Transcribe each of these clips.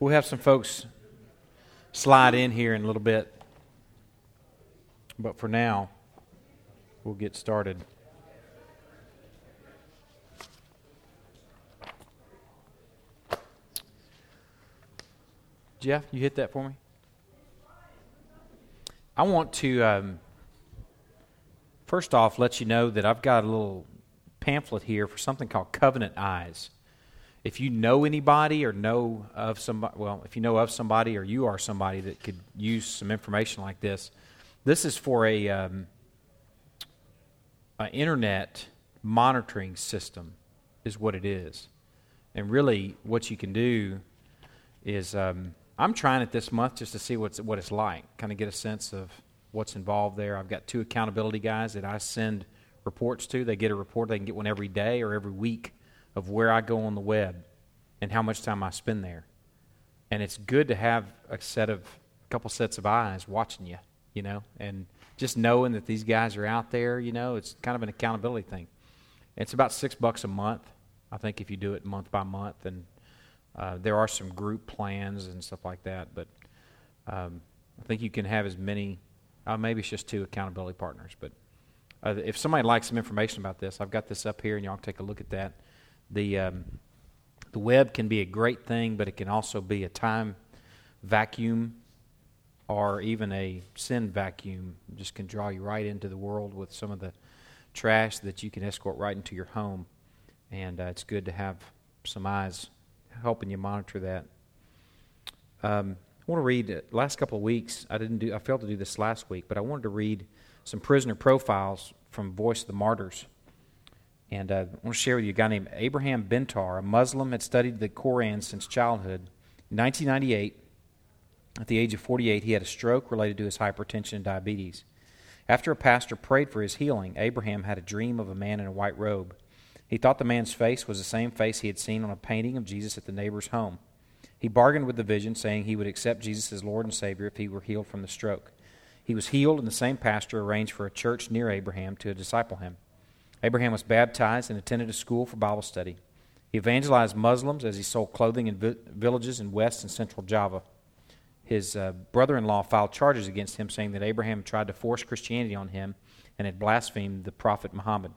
We'll have some folks slide in here in a little bit. But for now, we'll get started. Jeff, you hit that for me? I want to, um, first off, let you know that I've got a little pamphlet here for something called Covenant Eyes. If you know anybody or know of somebody, well, if you know of somebody or you are somebody that could use some information like this, this is for a um, an internet monitoring system, is what it is. And really, what you can do is um, I'm trying it this month just to see what's what it's like, kind of get a sense of what's involved there. I've got two accountability guys that I send reports to. They get a report. They can get one every day or every week of where I go on the web and how much time I spend there. And it's good to have a set of a couple sets of eyes watching you, you know, and just knowing that these guys are out there, you know, it's kind of an accountability thing. It's about six bucks a month, I think, if you do it month by month, and uh, there are some group plans and stuff like that, but um, I think you can have as many. Uh, maybe it's just two accountability partners, but uh, if somebody likes some information about this, I've got this up here, and y'all can take a look at that. The um, the web can be a great thing, but it can also be a time vacuum or even a sin vacuum. It just can draw you right into the world with some of the trash that you can escort right into your home. And uh, it's good to have some eyes helping you monitor that. Um, I want to read uh, last couple of weeks. I didn't do. I failed to do this last week, but I wanted to read some prisoner profiles from Voice of the Martyrs. And uh, I want to share with you a guy named Abraham Bentar, a Muslim, had studied the Koran since childhood. In 1998, at the age of 48, he had a stroke related to his hypertension and diabetes. After a pastor prayed for his healing, Abraham had a dream of a man in a white robe. He thought the man's face was the same face he had seen on a painting of Jesus at the neighbor's home. He bargained with the vision, saying he would accept Jesus as Lord and Savior if he were healed from the stroke. He was healed, and the same pastor arranged for a church near Abraham to disciple him. Abraham was baptized and attended a school for Bible study. He evangelized Muslims as he sold clothing in vi- villages in West and Central Java. His uh, brother in law filed charges against him, saying that Abraham tried to force Christianity on him and had blasphemed the Prophet Muhammad.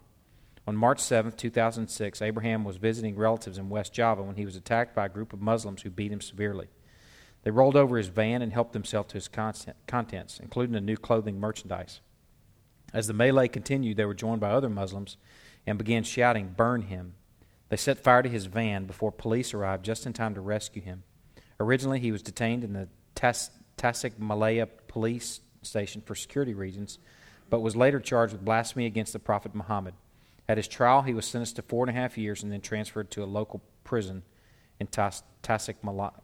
On March 7, 2006, Abraham was visiting relatives in West Java when he was attacked by a group of Muslims who beat him severely. They rolled over his van and helped themselves to his contents, including a new clothing merchandise. As the melee continued, they were joined by other Muslims and began shouting, Burn him. They set fire to his van before police arrived just in time to rescue him. Originally, he was detained in the Tas- Tasikmalaya police station for security reasons, but was later charged with blasphemy against the Prophet Muhammad. At his trial, he was sentenced to four and a half years and then transferred to a local prison in Tas- Tasik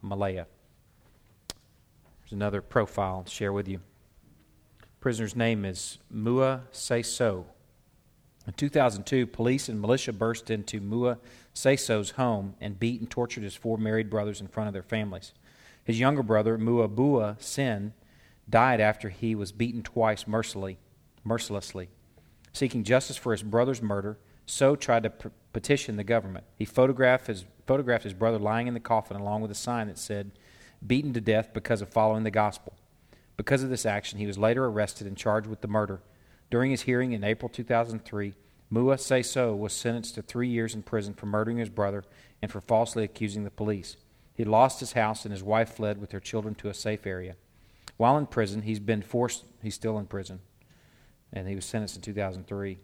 Malaya. There's another profile to share with you. Prisoner's name is Mua Seiso. In 2002, police and militia burst into Mua Seiso's home and beat and tortured his four married brothers in front of their families. His younger brother, Mua Bua Sin, died after he was beaten twice mercilessly. mercilessly. Seeking justice for his brother's murder, So tried to p- petition the government. He photographed his, photographed his brother lying in the coffin along with a sign that said, beaten to death because of following the gospel. Because of this action, he was later arrested and charged with the murder. During his hearing in April 2003, Mua Seiso was sentenced to three years in prison for murdering his brother and for falsely accusing the police. He lost his house and his wife fled with her children to a safe area. While in prison, he's been forced, he's still in prison, and he was sentenced in 2003.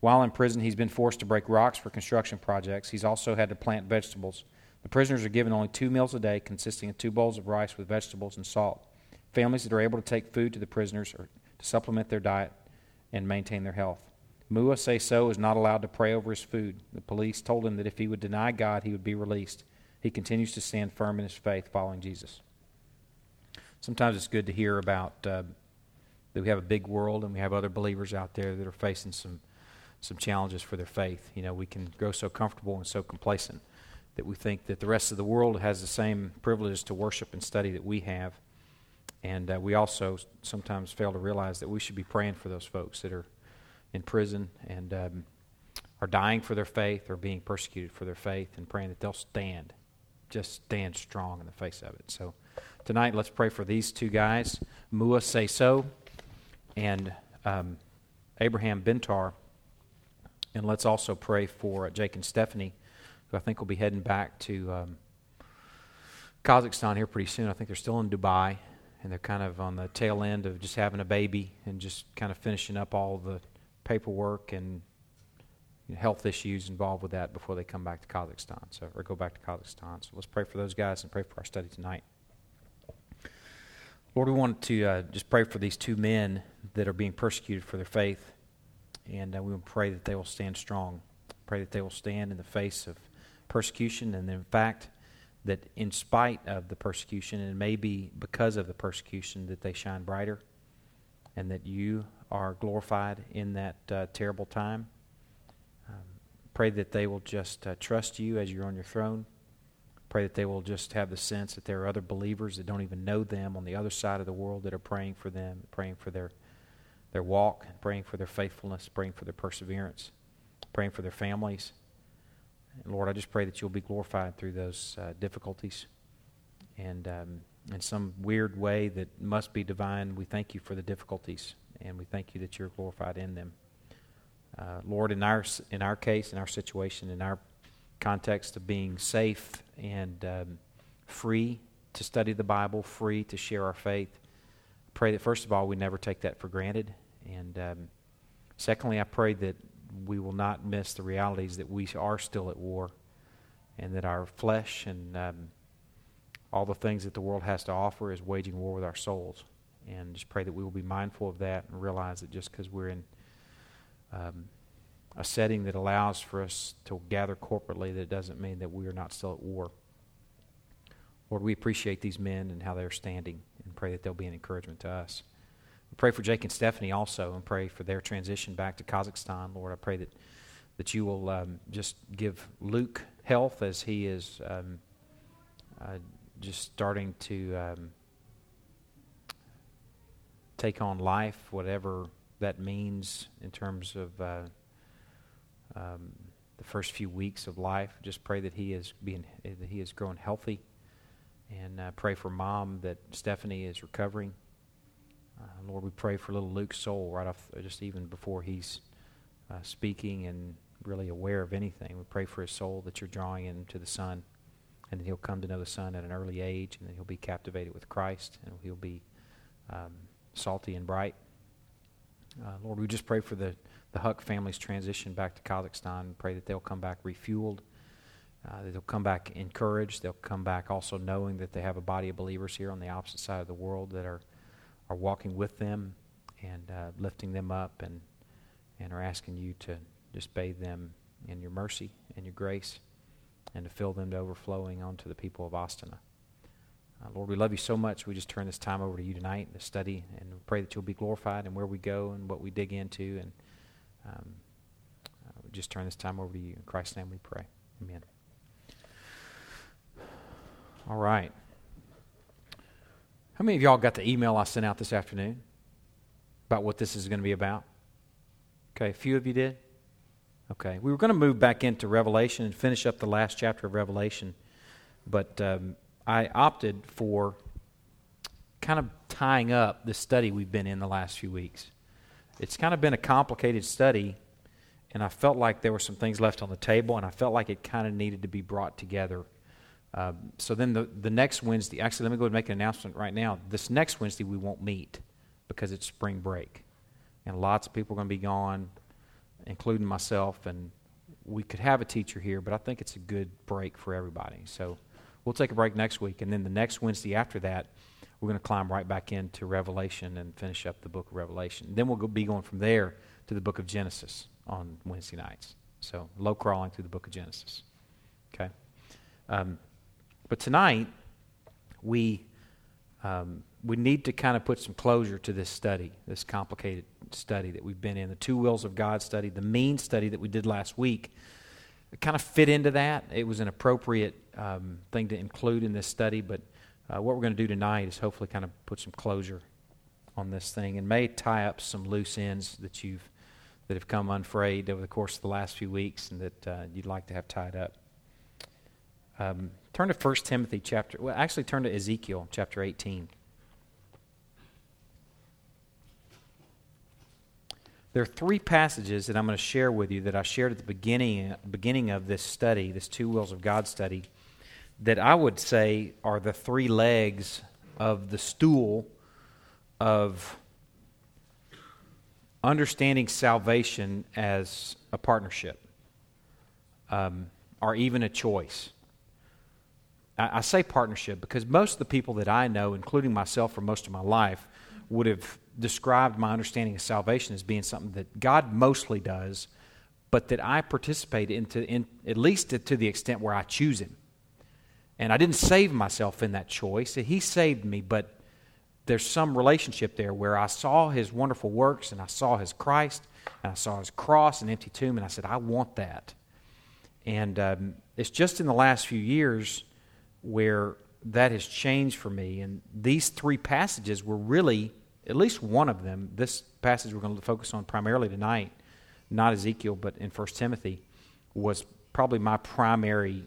While in prison, he's been forced to break rocks for construction projects. He's also had to plant vegetables. The prisoners are given only two meals a day, consisting of two bowls of rice with vegetables and salt. Families that are able to take food to the prisoners or to supplement their diet and maintain their health. Mua Seiso is not allowed to pray over his food. The police told him that if he would deny God, he would be released. He continues to stand firm in his faith, following Jesus. Sometimes it's good to hear about uh, that we have a big world and we have other believers out there that are facing some some challenges for their faith. You know, we can grow so comfortable and so complacent that we think that the rest of the world has the same privileges to worship and study that we have. And uh, we also sometimes fail to realize that we should be praying for those folks that are in prison and um, are dying for their faith or being persecuted for their faith and praying that they'll stand just stand strong in the face of it. So tonight, let's pray for these two guys, Mua Say So and um, Abraham Bintar. And let's also pray for Jake and Stephanie, who I think will be heading back to um, Kazakhstan here pretty soon. I think they're still in Dubai, and they're kind of on the tail end of just having a baby and just kind of finishing up all the paperwork and health issues involved with that before they come back to Kazakhstan, so or go back to Kazakhstan. So let's pray for those guys and pray for our study tonight. Lord, we want to uh, just pray for these two men that are being persecuted for their faith, and uh, we will pray that they will stand strong. Pray that they will stand in the face of persecution, and in fact, that in spite of the persecution, and maybe because of the persecution, that they shine brighter, and that you are glorified in that uh, terrible time. Um, pray that they will just uh, trust you as you're on your throne. Pray that they will just have the sense that there are other believers that don't even know them on the other side of the world that are praying for them, praying for their, their walk, praying for their faithfulness, praying for their perseverance, praying for their families. And Lord, I just pray that you'll be glorified through those uh, difficulties. And um, in some weird way that must be divine, we thank you for the difficulties and we thank you that you're glorified in them. Uh, Lord, in our in our case, in our situation, in our context of being safe and um, free to study the Bible, free to share our faith, I pray that first of all we never take that for granted, and um, secondly, I pray that we will not miss the realities that we are still at war, and that our flesh and um, all the things that the world has to offer is waging war with our souls and just pray that we will be mindful of that and realize that just because we're in um, a setting that allows for us to gather corporately, that it doesn't mean that we are not still at war. Lord, we appreciate these men and how they're standing and pray that they'll be an encouragement to us. Pray for Jake and Stephanie also and pray for their transition back to Kazakhstan. Lord, I pray that, that you will um, just give Luke health as he is um, uh, just starting to um, take on life, whatever that means in terms of uh, um, the first few weeks of life. Just pray that he is being that he is growing healthy, and uh, pray for mom that Stephanie is recovering. Uh, Lord, we pray for little Luke's soul right off, just even before he's uh, speaking and really aware of anything. We pray for his soul that you're drawing him to the Son, and that he'll come to know the Son at an early age, and that he'll be captivated with Christ, and he'll be um, salty and bright. Uh, Lord, we just pray for the, the Huck family's transition back to Kazakhstan. Pray that they'll come back refueled, uh, they'll come back encouraged. They'll come back also knowing that they have a body of believers here on the opposite side of the world that are, are walking with them and uh, lifting them up and, and are asking you to just bathe them in your mercy and your grace and to fill them to overflowing onto the people of Astana. Uh, Lord, we love you so much. We just turn this time over to you tonight to study and pray that you'll be glorified in where we go and what we dig into. And um, uh, we just turn this time over to you. In Christ's name we pray. Amen. All right. How many of y'all got the email I sent out this afternoon about what this is going to be about? Okay, a few of you did. Okay, we were going to move back into Revelation and finish up the last chapter of Revelation, but um, I opted for kind of tying up the study we've been in the last few weeks. It's kind of been a complicated study, and I felt like there were some things left on the table, and I felt like it kind of needed to be brought together. Um, so then the, the next Wednesday, actually, let me go and make an announcement right now. This next Wednesday, we won't meet because it's spring break, and lots of people are going to be gone, including myself, and we could have a teacher here, but I think it's a good break for everybody. So We'll take a break next week, and then the next Wednesday after that, we're going to climb right back into Revelation and finish up the book of Revelation. Then we'll go, be going from there to the book of Genesis on Wednesday nights. So low crawling through the book of Genesis. Okay? Um, but tonight, we, um, we need to kind of put some closure to this study, this complicated study that we've been in, the two wills of God study, the mean study that we did last week. It kind of fit into that. It was an appropriate um, thing to include in this study, but uh, what we're going to do tonight is hopefully kind of put some closure on this thing and may tie up some loose ends that you've that have come unfrayed over the course of the last few weeks and that uh, you'd like to have tied up. Um, turn to 1 Timothy chapter, well, actually turn to Ezekiel chapter 18. There are three passages that I'm going to share with you that I shared at the beginning, beginning of this study, this Two Wills of God study, that I would say are the three legs of the stool of understanding salvation as a partnership um, or even a choice. I, say partnership because most of the people that I know, including myself for most of my life, would have described my understanding of salvation as being something that God mostly does, but that I participate into in, at least to the extent where I choose Him. And I didn't save myself in that choice. He saved me, but there's some relationship there where I saw His wonderful works and I saw His Christ and I saw His cross and empty tomb, and I said, I want that. And um, it's just in the last few years where that has changed for me. And these three passages were really at least one of them, this passage we're going to focus on primarily tonight, not Ezekiel, but in 1 Timothy, was probably my primary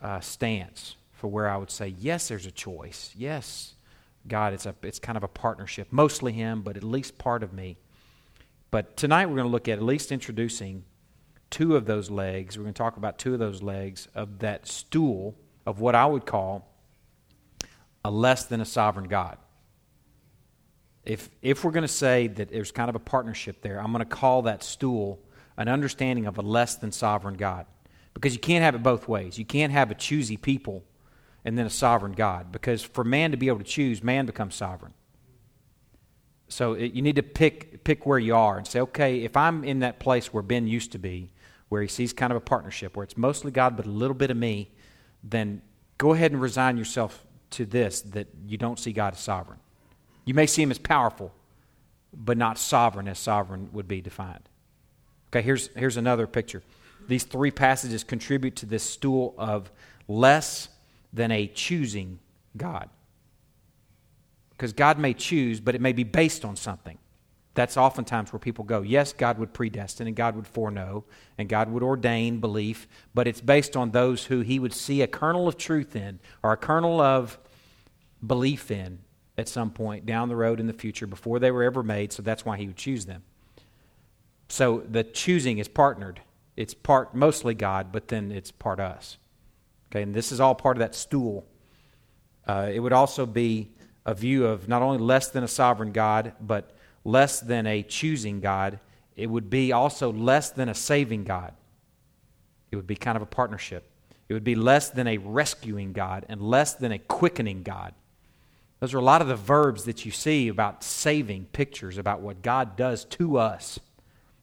uh, stance for where I would say, yes, there's a choice. Yes, God, it's, a, it's kind of a partnership. Mostly Him, but at least part of me. But tonight we're going to look at at least introducing two of those legs. We're going to talk about two of those legs of that stool of what I would call a less than a sovereign God if, if we're going to say that there's kind of a partnership there, I'm going to call that stool an understanding of a less than sovereign God. Because you can't have it both ways. You can't have a choosy people and then a sovereign God. Because for man to be able to choose, man becomes sovereign. So it, you need to pick, pick where you are and say, okay, if I'm in that place where Ben used to be, where he sees kind of a partnership, where it's mostly God but a little bit of me, then go ahead and resign yourself to this that you don't see God as sovereign. You may see him as powerful, but not sovereign as sovereign would be defined. Okay, here's, here's another picture. These three passages contribute to this stool of less than a choosing God. Because God may choose, but it may be based on something. That's oftentimes where people go. Yes, God would predestine and God would foreknow and God would ordain belief, but it's based on those who He would see a kernel of truth in or a kernel of belief in at some point down the road in the future before they were ever made, so that's why he would choose them. So the choosing is partnered. It's part mostly God, but then it's part us. Okay, and this is all part of that stool. Uh, it would also be a view of not only less than a sovereign God, but less than a choosing God. It would be also less than a saving God. It would be kind of a partnership. It would be less than a rescuing God and less than a quickening God. Those are a lot of the verbs that you see about saving pictures about what God does to us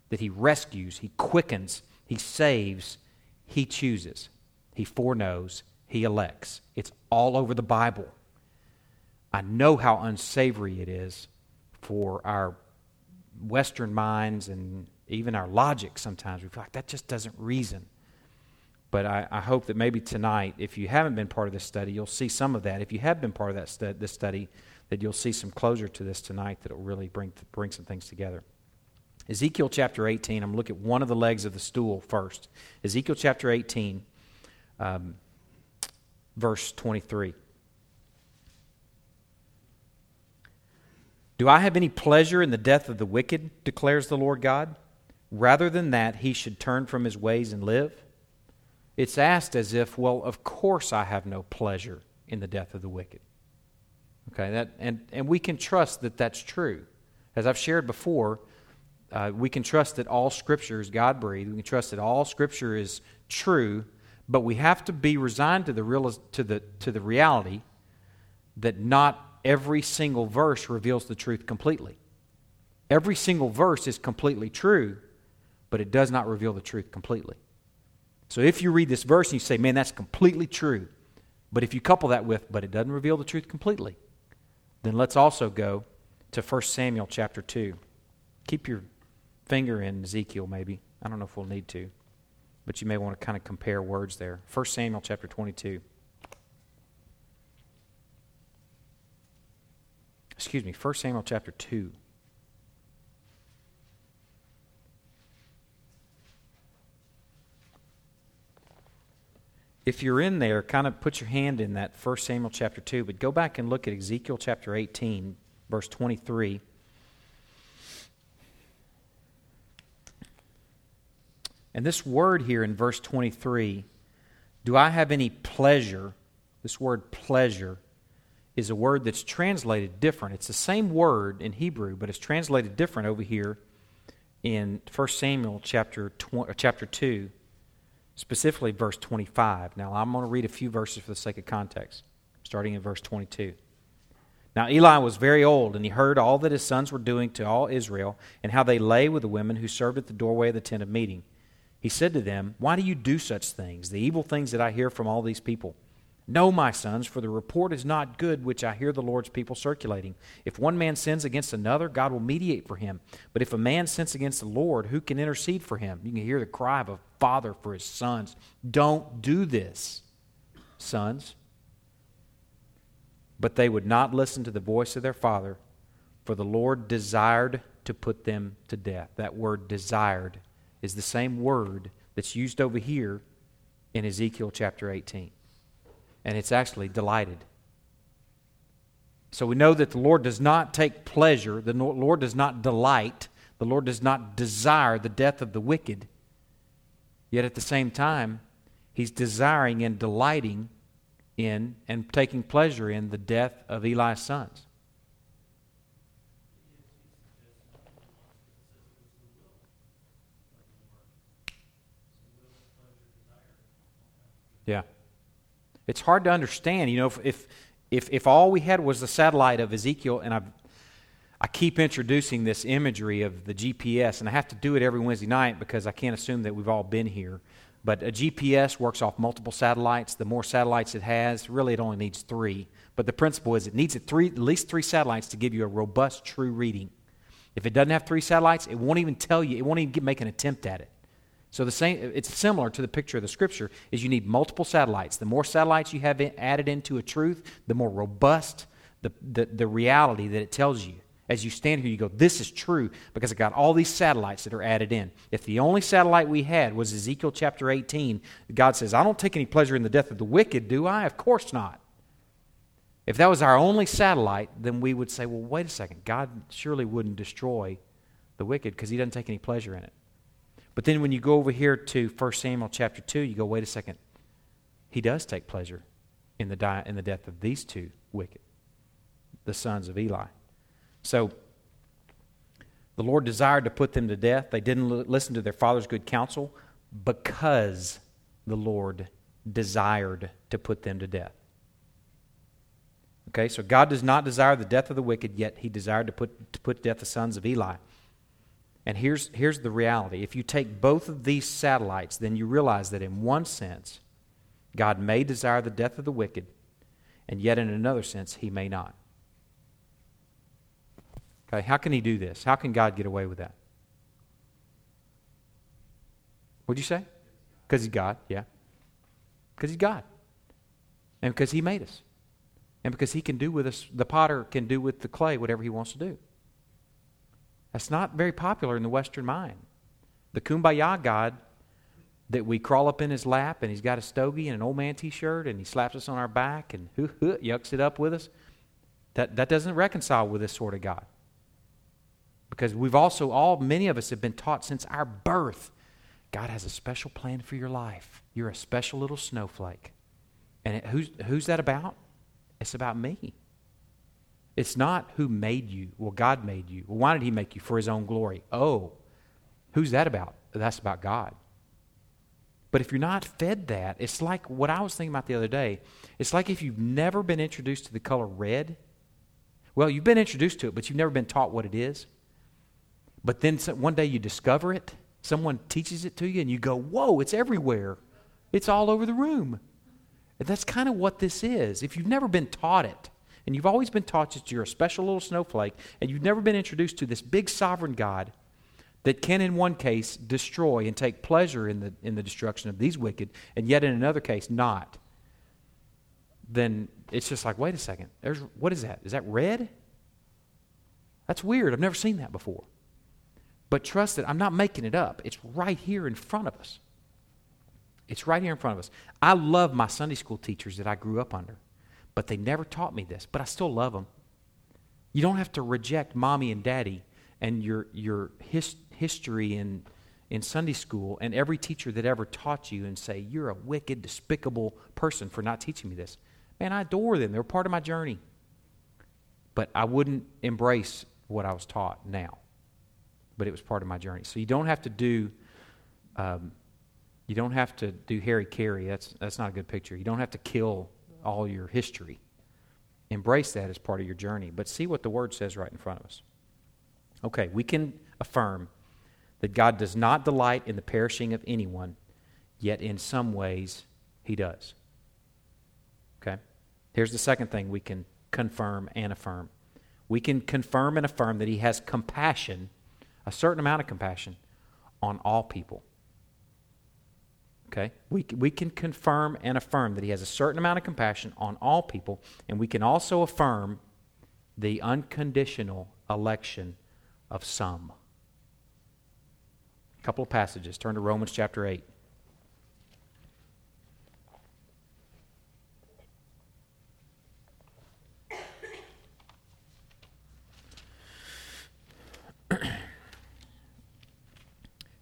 that He rescues, He quickens, He saves, He chooses, He foreknows, He elects. It's all over the Bible. I know how unsavory it is for our Western minds and even our logic sometimes. We feel like that just doesn't reason. But I, I, hope that maybe tonight, if you haven't been part of this study, you'll see some of that. If you have been part of that stu- this study, that you'll see some closure to this tonight that will really bring, bring some things together. Ezekiel chapter 18, I'm going to look at one of the legs of the stool first. Ezekiel chapter 18, um, verse 23. Do I have any pleasure in the death of the wicked, declares the Lord God? Rather than that, he should turn from his ways and live? It's asked as if, well, of course I have no pleasure in the death of the wicked. Okay, that, and, and we can trust that that's true. As I've shared before, uh, we can trust that all Scripture is God breathed. We can trust that all Scripture is true, but we have to be resigned to the, real, to the, to the reality that not every single verse reveals the truth completely. Every single verse is completely true, but it does not reveal the truth completely. So if you read this verse and you say, man, that's completely true, but if you couple that with, but it doesn't reveal the truth completely, then let's also go to 1 Samuel chapter 2. Keep your finger in Ezekiel, maybe. I don't know if we'll need to, but you may want to kind of compare words there. 1 Samuel chapter 22. Excuse me, 1 Samuel chapter 2. if you're in there, kind of put your hand in that 1 Samuel chapter 2, but go back and look at Ezekiel chapter 18, verse 23. And this word here in verse 23, do I have any pleasure? This word pleasure is a word that's translated different. It's the same word in Hebrew, but it's translated different over here in 1 Samuel chapter, tw- uh, chapter 2 specifically verse 25. Now, I'm going to read a few verses for the sake of context, starting in verse 22. Now, Eli was very old, and he heard all that his sons were doing to all Israel, and how they lay with the women who served at the doorway of the tent of meeting. He said to them, Why do you do such things, the evil things that I hear from all these people? No, my sons, for the report is not good which I hear the Lord's people circulating. If one man sins against another, God will mediate for him. But if a man sins against the Lord, who can intercede for him? You can hear the cry of a father for his sons. Don't do this, sons. But they would not listen to the voice of their father, for the Lord desired to put them to death. That word desired is the same word that's used over here in Ezekiel chapter 18 and it's actually delighted. So we know that the Lord does not take pleasure, the Lord does not delight, the Lord does not desire the death of the wicked. Yet at the same time, He's desiring and delighting in and taking pleasure in the death of Eli's sons. Yeah. It's hard to understand. You know, if, if, if, if all we had was the satellite of Ezekiel, and I've, I keep introducing this imagery of the GPS, and I have to do it every Wednesday night because I can't assume that we've all been here. But a GPS works off multiple satellites. The more satellites it has, really it only needs three. But the principle is it needs three, at least three satellites to give you a robust, true reading. If it doesn't have three satellites, it won't even tell you, it won't even make an attempt at it. So the same, it's similar to the picture of the scripture is you need multiple satellites. The more satellites you have added into a truth, the more robust the, the, the reality that it tells you. As you stand here, you go, this is true because I got all these satellites that are added in. If the only satellite we had was Ezekiel chapter 18, God says, I don't take any pleasure in the death of the wicked, do I? Of course not. If that was our only satellite, then we would say, well, wait a second. God surely wouldn't destroy the wicked because he doesn't take any pleasure in it. But then when you go over here to 1 Samuel chapter 2, you go, wait a second. He does take pleasure in the, di- in the death of these two wicked, the sons of Eli. So the Lord desired to put them to death. They didn't l- listen to their father's good counsel because the Lord desired to put them to death. Okay, so God does not desire the death of the wicked, yet he desired to put to put death the sons of Eli. And here's, here's the reality if you take both of these satellites, then you realize that in one sense, God may desire the death of the wicked, and yet in another sense, he may not. Okay, how can he do this? How can God get away with that? What'd you say? Because he's God, yeah. Because he's God. And because he made us. And because he can do with us, the potter can do with the clay whatever he wants to do. That's not very popular in the Western mind. The kumbaya God that we crawl up in his lap and he's got a stogie and an old man t shirt and he slaps us on our back and yucks it up with us, that, that doesn't reconcile with this sort of God. Because we've also, all, many of us have been taught since our birth God has a special plan for your life. You're a special little snowflake. And it, who's, who's that about? It's about me. It's not who made you. Well, God made you. Well, why did He make you? For His own glory. Oh, who's that about? That's about God. But if you're not fed that, it's like what I was thinking about the other day. It's like if you've never been introduced to the color red. Well, you've been introduced to it, but you've never been taught what it is. But then one day you discover it, someone teaches it to you, and you go, Whoa, it's everywhere. It's all over the room. And that's kind of what this is. If you've never been taught it, and you've always been taught that you're a special little snowflake, and you've never been introduced to this big sovereign God that can, in one case, destroy and take pleasure in the, in the destruction of these wicked, and yet in another case, not, then it's just like, wait a second, there's, what is that? Is that red? That's weird. I've never seen that before. But trust that I'm not making it up, it's right here in front of us. It's right here in front of us. I love my Sunday school teachers that I grew up under, but they never taught me this, but I still love them. You don't have to reject mommy and daddy and your, your his, history in, in Sunday school and every teacher that ever taught you and say, You're a wicked, despicable person for not teaching me this. Man, I adore them. They're part of my journey. But I wouldn't embrace what I was taught now. But it was part of my journey. So you don't have to do. Um, you don't have to do hara-kiri. That's, that's not a good picture. You don't have to kill all your history. Embrace that as part of your journey. But see what the Word says right in front of us. Okay, we can affirm that God does not delight in the perishing of anyone, yet in some ways he does. Okay? Here's the second thing we can confirm and affirm. We can confirm and affirm that he has compassion, a certain amount of compassion, on all people. Okay? We, we can confirm and affirm that he has a certain amount of compassion on all people, and we can also affirm the unconditional election of some. A couple of passages. Turn to Romans chapter 8.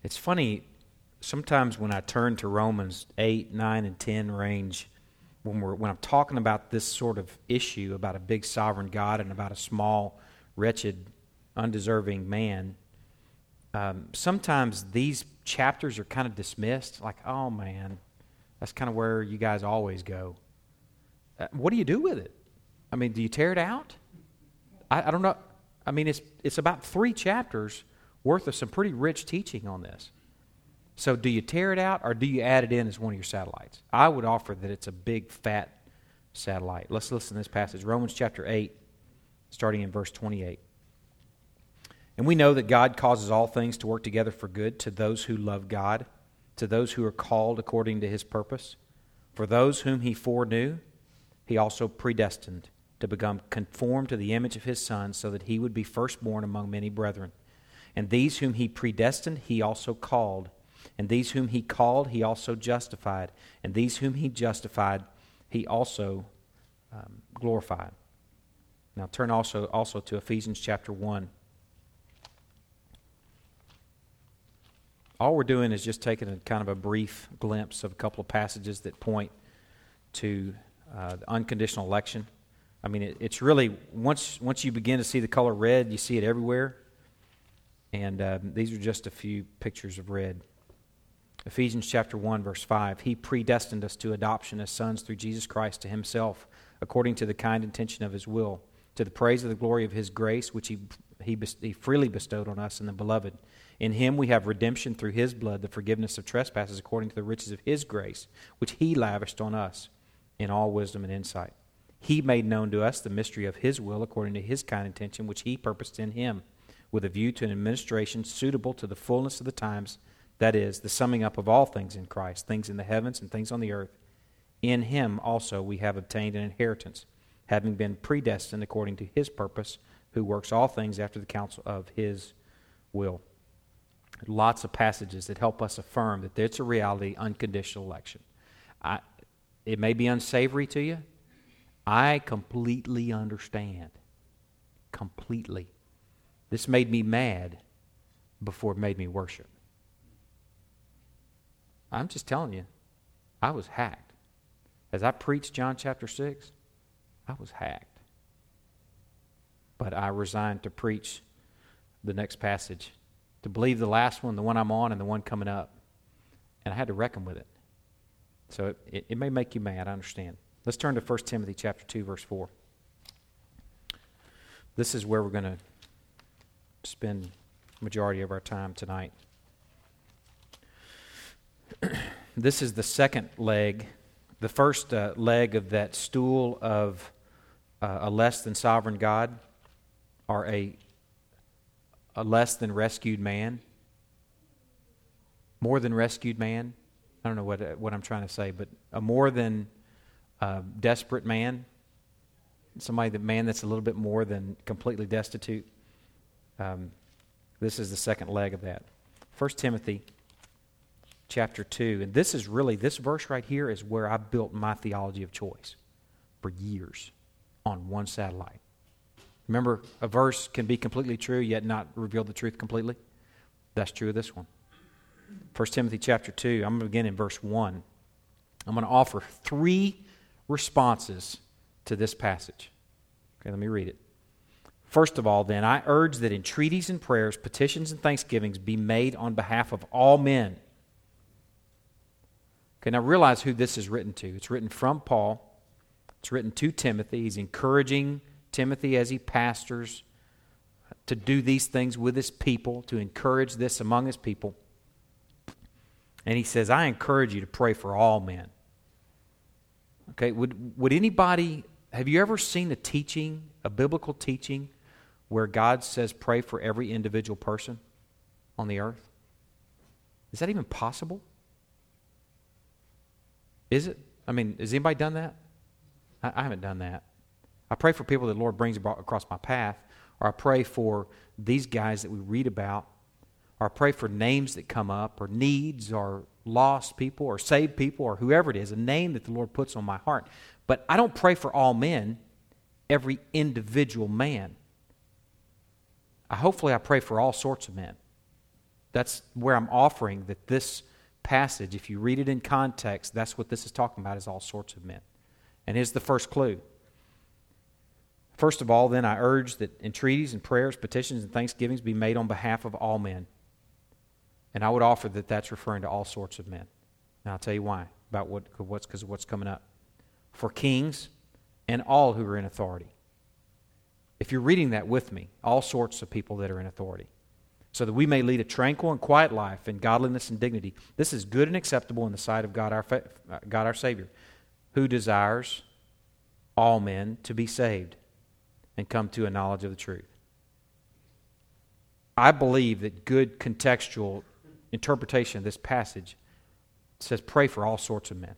it's funny sometimes when I turn to Romans 8, 9, and 10 range, when, we're, when I'm talking about this sort of issue about a big sovereign God and about a small, wretched, undeserving man, um, sometimes these chapters are kind of dismissed, like, oh man, that's kind of where you guys always go. Uh, what do you do with it? I mean, do you tear it out? I, I don't know. I mean, it's, it's about three chapters worth of some pretty rich teaching on this. So, do you tear it out or do you add it in as one of your satellites? I would offer that it's a big, fat satellite. Let's listen to this passage Romans chapter 8, starting in verse 28. And we know that God causes all things to work together for good to those who love God, to those who are called according to his purpose. For those whom he foreknew, he also predestined to become conformed to the image of his Son, so that he would be firstborn among many brethren. And these whom he predestined, he also called. And these whom he called, he also justified. And these whom he justified, he also um, glorified. Now turn also, also to Ephesians chapter 1. All we're doing is just taking a kind of a brief glimpse of a couple of passages that point to uh, the unconditional election. I mean, it, it's really, once, once you begin to see the color red, you see it everywhere. And um, these are just a few pictures of red. Ephesians chapter 1 verse 5 He predestined us to adoption as sons through Jesus Christ to himself according to the kind intention of his will to the praise of the glory of his grace which he he, he freely bestowed on us in the beloved. In him we have redemption through his blood the forgiveness of trespasses according to the riches of his grace which he lavished on us in all wisdom and insight. He made known to us the mystery of his will according to his kind intention which he purposed in him with a view to an administration suitable to the fullness of the times that is, the summing up of all things in Christ, things in the heavens and things on the earth. In him also we have obtained an inheritance, having been predestined according to his purpose, who works all things after the counsel of his will. Lots of passages that help us affirm that it's a reality, unconditional election. I, it may be unsavory to you. I completely understand. Completely. This made me mad before it made me worship. I'm just telling you, I was hacked. As I preached John chapter 6, I was hacked. But I resigned to preach the next passage, to believe the last one, the one I'm on, and the one coming up. And I had to reckon with it. So it, it, it may make you mad, I understand. Let's turn to 1 Timothy chapter 2, verse 4. This is where we're going to spend majority of our time tonight. this is the second leg, the first uh, leg of that stool of uh, a less than sovereign God or a, a less than rescued man. More than rescued man. I don't know what, uh, what I'm trying to say, but a more than uh, desperate man. Somebody, that man that's a little bit more than completely destitute. Um, this is the second leg of that. 1 Timothy chapter 2. And this is really, this verse right here is where I built my theology of choice for years on one satellite. Remember, a verse can be completely true yet not reveal the truth completely? That's true of this one. 1 Timothy chapter 2, I'm going to begin in verse 1. I'm going to offer three responses to this passage. Okay, let me read it. First of all, then, I urge that entreaties and prayers, petitions and thanksgivings be made on behalf of all men. Okay, now realize who this is written to. It's written from Paul, it's written to Timothy. He's encouraging Timothy as he pastors to do these things with his people, to encourage this among his people. And he says, I encourage you to pray for all men. Okay, would, would anybody, have you ever seen a teaching, a biblical teaching, where God says pray for every individual person on the earth? Is that even possible? Is it? I mean, has anybody done that? I, I haven't done that. I pray for people that the Lord brings across my path, or I pray for these guys that we read about, or I pray for names that come up, or needs, or lost people, or saved people, or whoever it is, a name that the Lord puts on my heart. But I don't pray for all men, every individual man. I, hopefully, I pray for all sorts of men. That's where I'm offering that this passage, if you read it in context, that's what this is talking about, is all sorts of men. And here's the first clue First of all, then, I urge that entreaties and prayers, petitions and thanksgivings be made on behalf of all men. And I would offer that that's referring to all sorts of men. Now, I'll tell you why. About what, what's because of what's coming up. For kings and all who are in authority. If you're reading that with me, all sorts of people that are in authority. So that we may lead a tranquil and quiet life in godliness and dignity. This is good and acceptable in the sight of God our, uh, God our Savior, who desires all men to be saved and come to a knowledge of the truth. I believe that good contextual interpretation of this passage says pray for all sorts of men.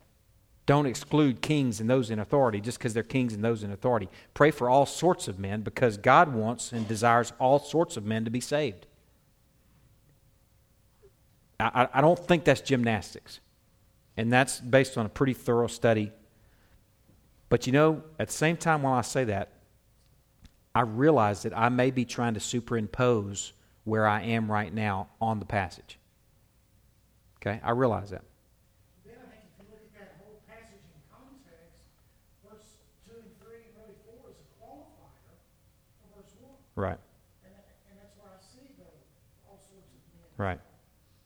Don't exclude kings and those in authority just because they're kings and those in authority. Pray for all sorts of men because God wants and desires all sorts of men to be saved. I, I don't think that's gymnastics. And that's based on a pretty thorough study. But you know, at the same time, while I say that, I realize that I may be trying to superimpose where I am right now on the passage. Okay? I realize that. Then I think if you look at that whole passage in context, verse 2 and 3 and really 4 is a qualifier for verse 1. Right. And, and that's where I see the, all sorts of men. Right.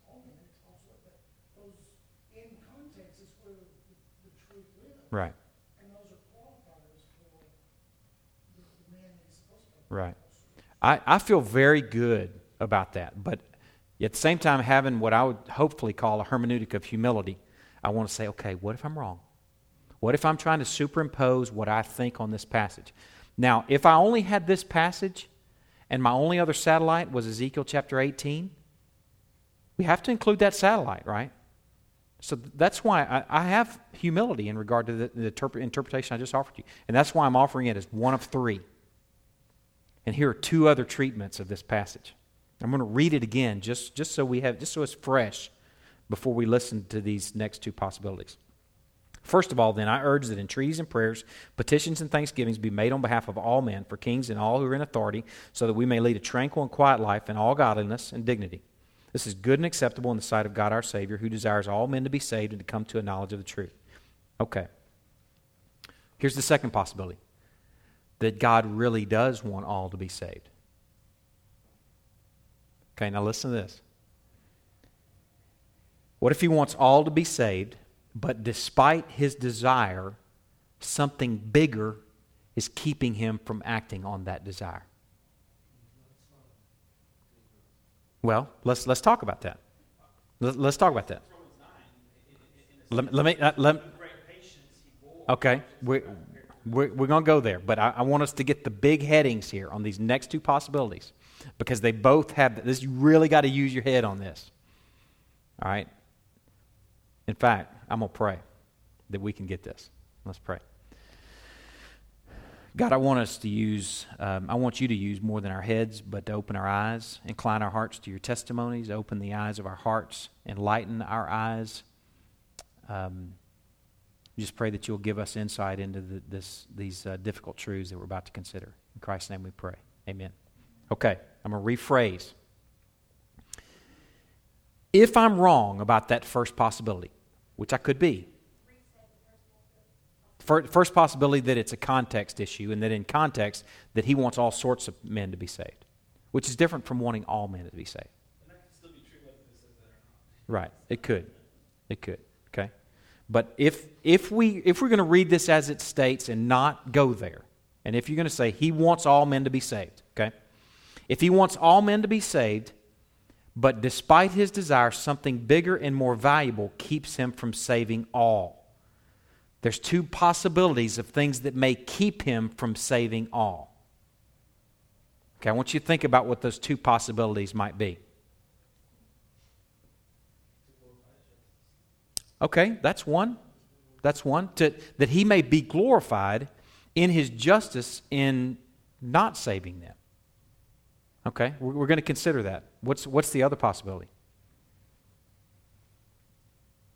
All men, it's also, but those in context is where the, the truth lives. Right. Right. I, I feel very good about that. But at the same time, having what I would hopefully call a hermeneutic of humility, I want to say, okay, what if I'm wrong? What if I'm trying to superimpose what I think on this passage? Now, if I only had this passage and my only other satellite was Ezekiel chapter 18, we have to include that satellite, right? So that's why I, I have humility in regard to the, the interpretation I just offered you. And that's why I'm offering it as one of three. And here are two other treatments of this passage. I'm going to read it again just, just so we have just so it's fresh before we listen to these next two possibilities. First of all, then, I urge that entreaties and prayers, petitions and thanksgivings be made on behalf of all men, for kings and all who are in authority, so that we may lead a tranquil and quiet life in all godliness and dignity. This is good and acceptable in the sight of God our Savior, who desires all men to be saved and to come to a knowledge of the truth. Okay. Here's the second possibility that God really does want all to be saved. Okay, now listen to this. What if He wants all to be saved, but despite His desire, something bigger is keeping Him from acting on that desire? Well, let's, let's talk about that. Let, us talk about that. Let, me let me. Uh, let, okay. We, we're, we're going to go there, but I, I, want us to get the big headings here on these next two possibilities because they both have this. You really got to use your head on this. All right? In fact, I'm going to pray that we can get this. Let's pray. God, I want us to use, um, I want you to use more than our heads, but to open our eyes, incline our hearts to your testimonies, open the eyes of our hearts, enlighten our eyes. Um, just pray that you'll give us insight into the, this, these uh, difficult truths that we're about to consider. In Christ's name we pray. Amen. Okay, I'm going to rephrase. If I'm wrong about that first possibility, which I could be, First possibility that it's a context issue, and that in context that he wants all sorts of men to be saved, which is different from wanting all men to be saved. Right. It could. It could. Okay. But if if we if we're going to read this as it states and not go there, and if you're going to say he wants all men to be saved, okay? If he wants all men to be saved, but despite his desire, something bigger and more valuable keeps him from saving all. There's two possibilities of things that may keep him from saving all. Okay, I want you to think about what those two possibilities might be. Okay, that's one. That's one. To, that he may be glorified in his justice in not saving them. Okay, we're, we're going to consider that. What's, what's the other possibility?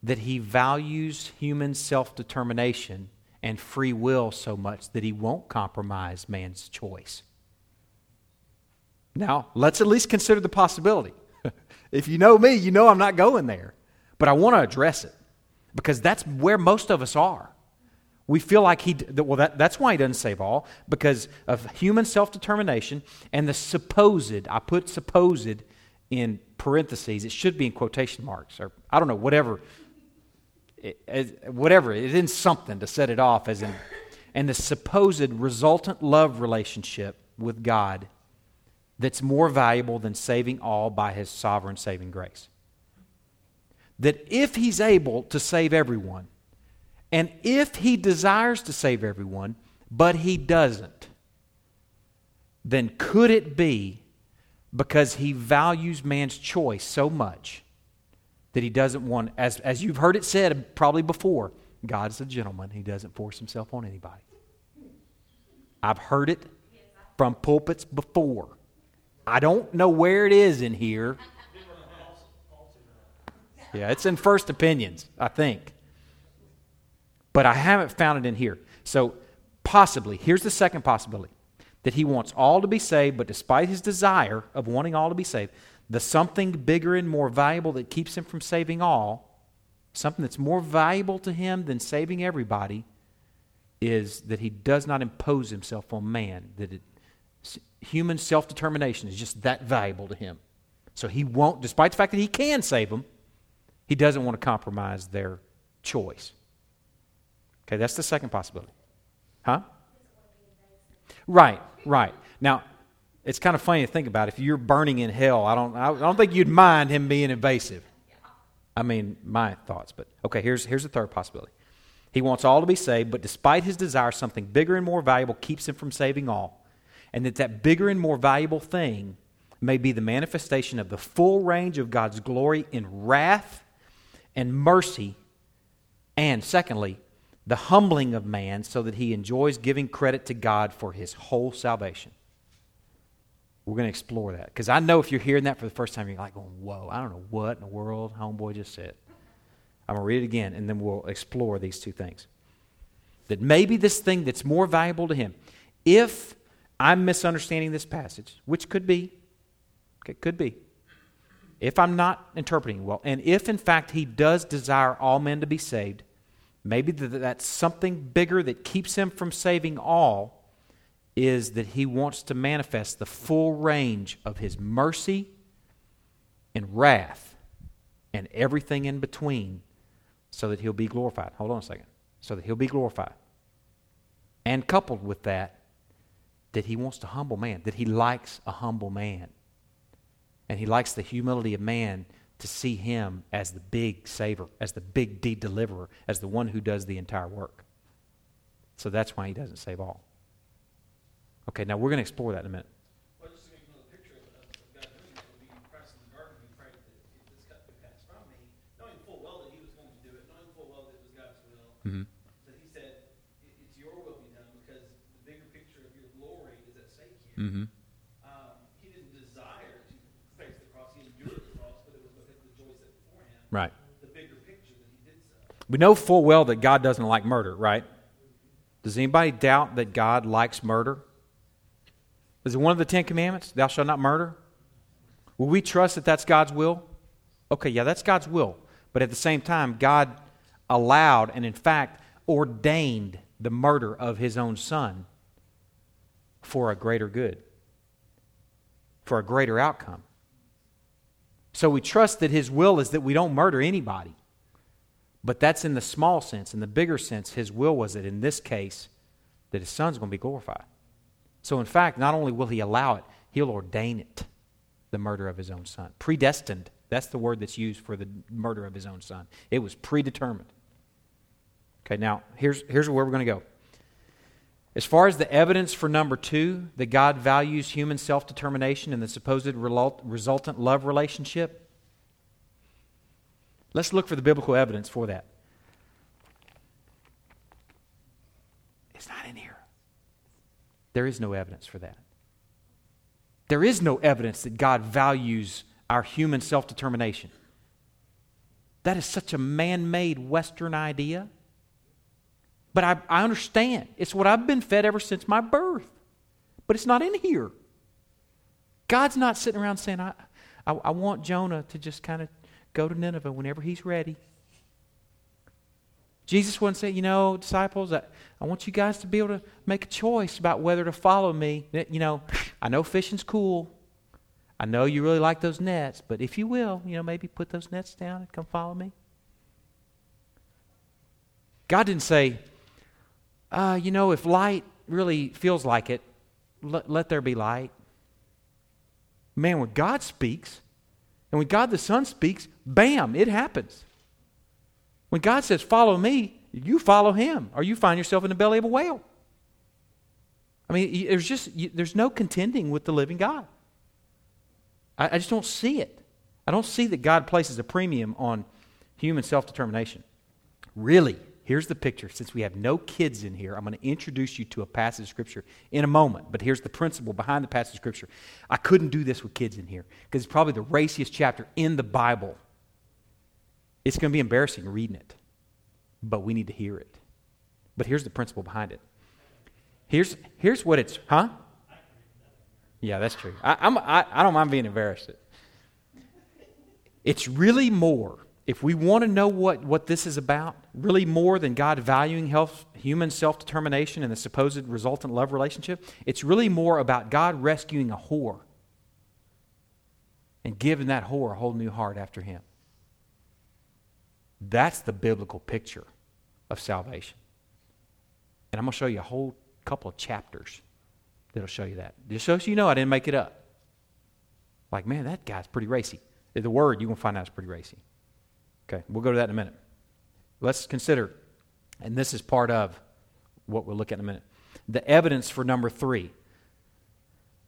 That he values human self determination and free will so much that he won't compromise man's choice. Now, let's at least consider the possibility. if you know me, you know I'm not going there. But I want to address it because that's where most of us are. We feel like he, well, that, that's why he doesn't save all, because of human self determination and the supposed, I put supposed in parentheses, it should be in quotation marks, or I don't know, whatever whatever, it is something to set it off as in, and the supposed resultant love relationship with God that's more valuable than saving all by his sovereign saving grace. That if he's able to save everyone, and if he desires to save everyone, but he doesn't, then could it be because he values man's choice so much that he doesn't want, as, as you've heard it said probably before, God's a gentleman. He doesn't force himself on anybody. I've heard it from pulpits before. I don't know where it is in here. Yeah, it's in First Opinions, I think. But I haven't found it in here. So, possibly, here's the second possibility that he wants all to be saved, but despite his desire of wanting all to be saved, the something bigger and more valuable that keeps him from saving all, something that's more valuable to him than saving everybody, is that he does not impose himself on man. That it, human self determination is just that valuable to him. So he won't, despite the fact that he can save them, he doesn't want to compromise their choice. Okay, that's the second possibility. Huh? Right, right. Now, it's kind of funny to think about. If you're burning in hell, I don't, I don't think you'd mind him being invasive. I mean, my thoughts. But okay, here's, here's the third possibility. He wants all to be saved, but despite his desire, something bigger and more valuable keeps him from saving all. And that that bigger and more valuable thing may be the manifestation of the full range of God's glory in wrath and mercy. And secondly, the humbling of man so that he enjoys giving credit to God for his whole salvation. We're going to explore that. Because I know if you're hearing that for the first time, you're like, going, whoa, I don't know what in the world Homeboy just said. I'm going to read it again, and then we'll explore these two things. That maybe this thing that's more valuable to him, if I'm misunderstanding this passage, which could be, okay, could be, if I'm not interpreting well, and if in fact he does desire all men to be saved, maybe that's something bigger that keeps him from saving all is that he wants to manifest the full range of his mercy and wrath and everything in between so that he'll be glorified. Hold on a second. So that he'll be glorified. And coupled with that, that he wants to humble man, that he likes a humble man. And he likes the humility of man to see him as the big saver, as the big deed deliverer, as the one who does the entire work. So that's why he doesn't save all. Okay, now we're going to explore that in a minute. Mm-hmm. That he said, "It's your will be done," because the bigger picture of your glory is at stake here. Mm-hmm. Um, he didn't desire to face the cross. He endured the cross, but it was because of the joy set before him. Right. The bigger picture that he did so. We know full well that God doesn't like murder, right? Does anybody doubt that God likes murder? Is it one of the Ten Commandments? Thou shalt not murder? Will we trust that that's God's will? Okay, yeah, that's God's will. But at the same time, God allowed and, in fact, ordained the murder of his own son for a greater good, for a greater outcome. So we trust that his will is that we don't murder anybody. But that's in the small sense. In the bigger sense, his will was that in this case, that his son's going to be glorified. So, in fact, not only will he allow it, he'll ordain it the murder of his own son. Predestined. That's the word that's used for the murder of his own son. It was predetermined. Okay, now here's, here's where we're going to go. As far as the evidence for number two, that God values human self determination and the supposed resultant love relationship, let's look for the biblical evidence for that. It's not in here. There is no evidence for that. There is no evidence that God values our human self determination. That is such a man made Western idea. But I, I understand. It's what I've been fed ever since my birth. But it's not in here. God's not sitting around saying, I, I, I want Jonah to just kind of go to Nineveh whenever he's ready. Jesus wouldn't say, you know, disciples, I, I want you guys to be able to make a choice about whether to follow me. You know, I know fishing's cool. I know you really like those nets, but if you will, you know, maybe put those nets down and come follow me. God didn't say, uh, you know, if light really feels like it, let, let there be light. Man, when God speaks, and when God the Son speaks, bam, it happens. When God says, follow me, you follow him, or you find yourself in the belly of a whale. I mean, there's just, there's no contending with the living God. I, I just don't see it. I don't see that God places a premium on human self determination. Really, here's the picture. Since we have no kids in here, I'm going to introduce you to a passage of Scripture in a moment. But here's the principle behind the passage of Scripture. I couldn't do this with kids in here because it's probably the raciest chapter in the Bible. It's going to be embarrassing reading it, but we need to hear it. But here's the principle behind it. Here's, here's what it's, huh? Yeah, that's true. I, I'm, I, I don't mind being embarrassed. It's really more, if we want to know what, what this is about, really more than God valuing health, human self determination and the supposed resultant love relationship, it's really more about God rescuing a whore and giving that whore a whole new heart after Him. That's the biblical picture of salvation. And I'm going to show you a whole couple of chapters that'll show you that. Just so you know, I didn't make it up. Like, man, that guy's pretty racy. The word, you're going to find out is pretty racy. Okay, we'll go to that in a minute. Let's consider, and this is part of what we'll look at in a minute, the evidence for number three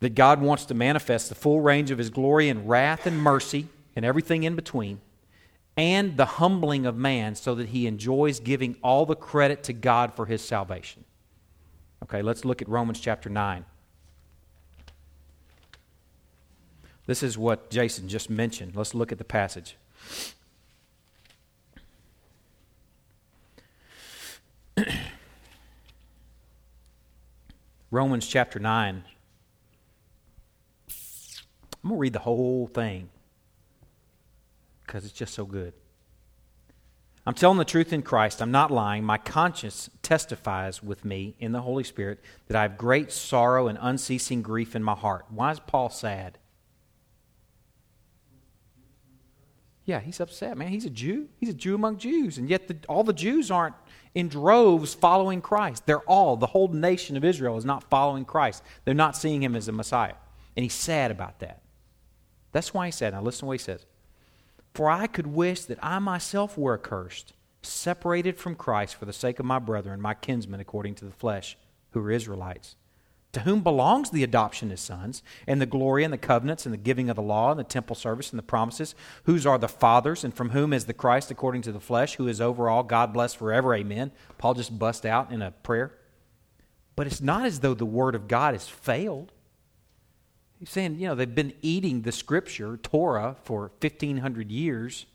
that God wants to manifest the full range of his glory and wrath and mercy and everything in between and the humbling of man so that he enjoys giving all the credit to God for his salvation. Okay, let's look at Romans chapter 9. This is what Jason just mentioned. Let's look at the passage. Romans chapter 9. I'm going to read the whole thing because it's just so good. I'm telling the truth in Christ. I'm not lying. My conscience testifies with me in the Holy Spirit that I have great sorrow and unceasing grief in my heart. Why is Paul sad? Yeah, he's upset, man. He's a Jew. He's a Jew among Jews. And yet, the, all the Jews aren't in droves following Christ. They're all, the whole nation of Israel is not following Christ. They're not seeing him as a Messiah. And he's sad about that. That's why he's sad. Now, listen to what he says. For I could wish that I myself were accursed, separated from Christ for the sake of my brethren, my kinsmen according to the flesh, who are Israelites, to whom belongs the adoption as sons, and the glory and the covenants, and the giving of the law, and the temple service, and the promises, whose are the fathers, and from whom is the Christ according to the flesh, who is over all, God bless forever, amen. Paul just bust out in a prayer. But it's not as though the word of God has failed. He's saying, you know, they've been eating the scripture, Torah, for 1,500 years.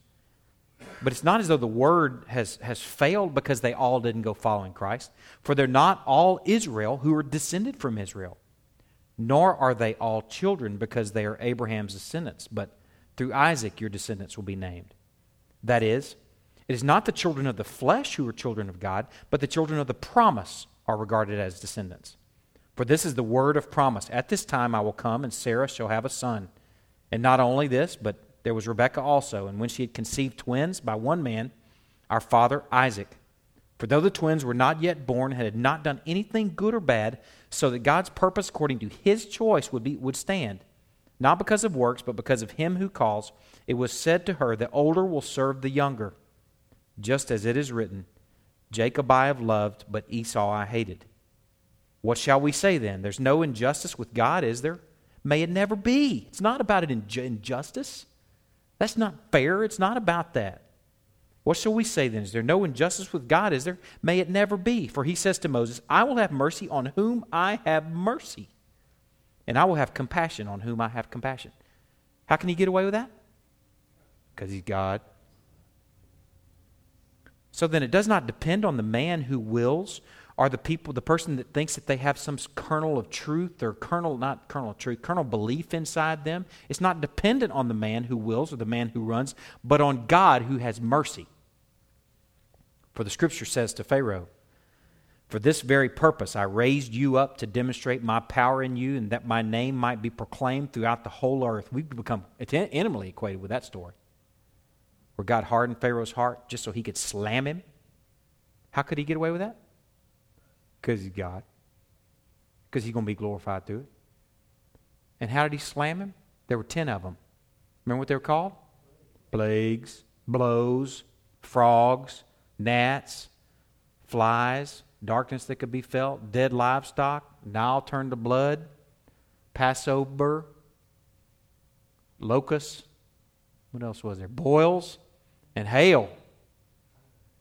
But it's not as though the word has, has failed because they all didn't go following Christ. For they're not all Israel who are descended from Israel, nor are they all children because they are Abraham's descendants. But through Isaac your descendants will be named. That is, it is not the children of the flesh who are children of God, but the children of the promise are regarded as descendants. For this is the word of promise. At this time I will come, and Sarah shall have a son. And not only this, but there was Rebekah also, and when she had conceived twins by one man, our father Isaac. For though the twins were not yet born and had not done anything good or bad, so that God's purpose according to his choice would, be, would stand, not because of works, but because of him who calls, it was said to her, The older will serve the younger just as it is written, Jacob I have loved, but Esau I hated. What shall we say then? There's no injustice with God, is there? May it never be. It's not about an injustice. That's not fair. It's not about that. What shall we say then? Is there no injustice with God, is there? May it never be. For he says to Moses, I will have mercy on whom I have mercy, and I will have compassion on whom I have compassion. How can he get away with that? Because he's God. So then it does not depend on the man who wills or the people, the person that thinks that they have some kernel of truth or kernel, not kernel of truth, kernel belief inside them. It's not dependent on the man who wills or the man who runs, but on God who has mercy. For the scripture says to Pharaoh, For this very purpose I raised you up to demonstrate my power in you and that my name might be proclaimed throughout the whole earth. We've become intimately equated with that story where God hardened Pharaoh's heart just so he could slam him. How could he get away with that? Because he's God. Because he's going to be glorified through it. And how did he slam him? There were ten of them. Remember what they were called? Plagues, blows, frogs, gnats, flies, darkness that could be felt, dead livestock, Nile turned to blood, Passover, locusts, what else was there? Boils, and hail.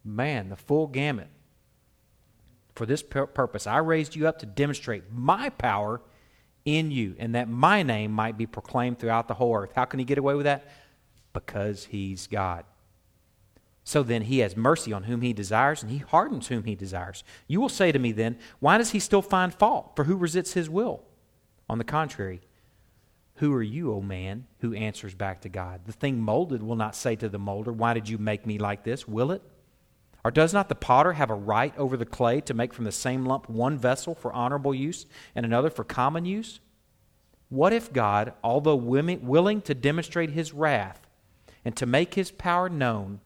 Man, the full gamut. For this purpose, I raised you up to demonstrate my power in you, and that my name might be proclaimed throughout the whole earth. How can he get away with that? Because he's God. So then he has mercy on whom he desires, and he hardens whom he desires. You will say to me then, Why does he still find fault? For who resists his will? On the contrary, who are you, O man, who answers back to God? The thing molded will not say to the molder, Why did you make me like this? Will it? Or does not the potter have a right over the clay to make from the same lump one vessel for honorable use and another for common use? What if God, although willing to demonstrate his wrath and to make his power known,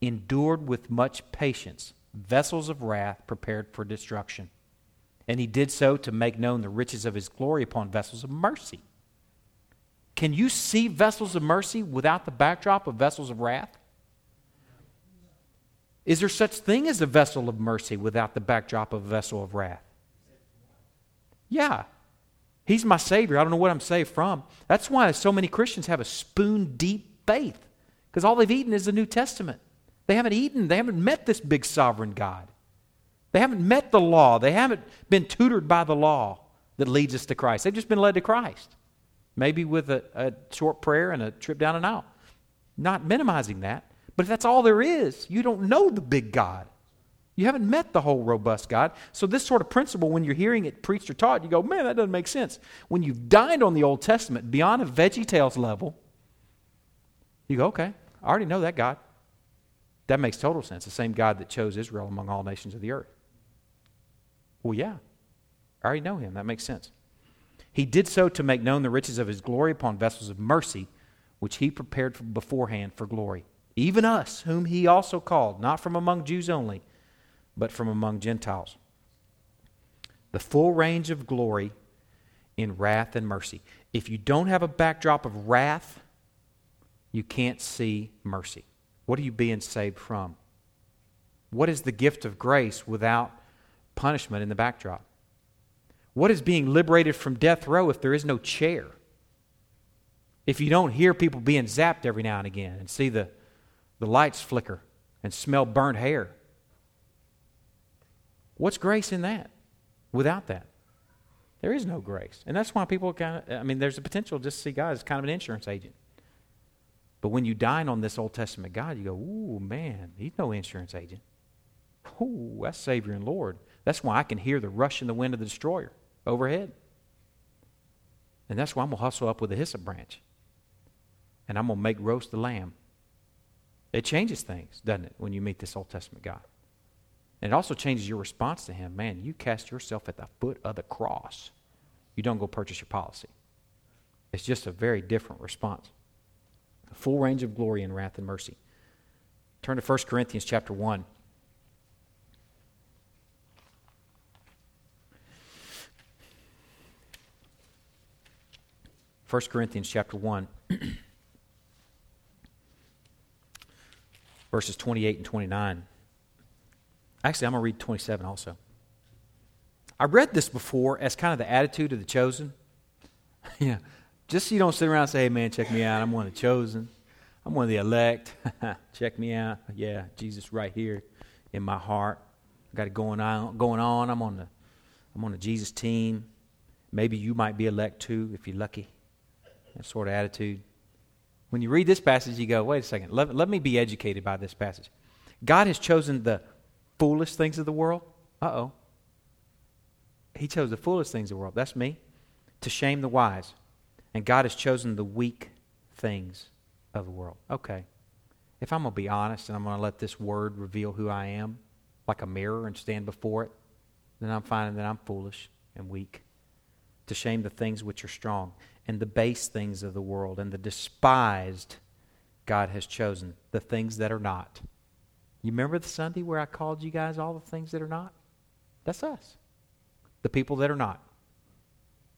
endured with much patience vessels of wrath prepared for destruction? And he did so to make known the riches of his glory upon vessels of mercy can you see vessels of mercy without the backdrop of vessels of wrath? Is there such thing as a vessel of mercy without the backdrop of a vessel of wrath? Yeah. He's my Savior. I don't know what I'm saved from. That's why so many Christians have a spoon deep faith, because all they've eaten is the New Testament. They haven't eaten, they haven't met this big sovereign God. They haven't met the law, they haven't been tutored by the law that leads us to Christ. They've just been led to Christ maybe with a, a short prayer and a trip down an aisle. Not minimizing that, but if that's all there is, you don't know the big God. You haven't met the whole robust God. So, this sort of principle, when you're hearing it preached or taught, you go, man, that doesn't make sense. When you've dined on the Old Testament beyond a Veggie Tales level, you go, okay, I already know that God. That makes total sense. The same God that chose Israel among all nations of the earth. Well, yeah, I already know him. That makes sense. He did so to make known the riches of his glory upon vessels of mercy, which he prepared beforehand for glory. Even us, whom he also called, not from among Jews only, but from among Gentiles. The full range of glory in wrath and mercy. If you don't have a backdrop of wrath, you can't see mercy. What are you being saved from? What is the gift of grace without punishment in the backdrop? What is being liberated from death row if there is no chair? If you don't hear people being zapped every now and again and see the, the lights flicker and smell burnt hair? What's grace in that without that? There is no grace. And that's why people kind of, I mean, there's a potential just to see God as kind of an insurance agent. But when you dine on this Old Testament God, you go, ooh, man, he's no insurance agent. Ooh, that's Savior and Lord. That's why I can hear the rush in the wind of the destroyer overhead. And that's why I'm going to hustle up with a hyssop branch. And I'm going to make roast the lamb. It changes things, doesn't it, when you meet this Old Testament God? And it also changes your response to Him. Man, you cast yourself at the foot of the cross. You don't go purchase your policy. It's just a very different response. A full range of glory and wrath and mercy. Turn to 1 Corinthians chapter 1. First Corinthians chapter 1. verses 28 and 29. Actually, I'm going to read 27 also. I read this before as kind of the attitude of the chosen. yeah. Just so you don't sit around and say, hey, man, check me out. I'm one of the chosen. I'm one of the elect. check me out. Yeah, Jesus right here in my heart. I got it going on. Going on. I'm on the, I'm on the Jesus team. Maybe you might be elect too if you're lucky. That sort of attitude. When you read this passage, you go, wait a second, let, let me be educated by this passage. God has chosen the foolish things of the world. Uh oh. He chose the foolish things of the world. That's me. To shame the wise. And God has chosen the weak things of the world. Okay. If I'm going to be honest and I'm going to let this word reveal who I am, like a mirror, and stand before it, then I'm finding that I'm foolish and weak. To shame the things which are strong and the base things of the world and the despised God has chosen, the things that are not. You remember the Sunday where I called you guys all the things that are not? That's us. The people that are not.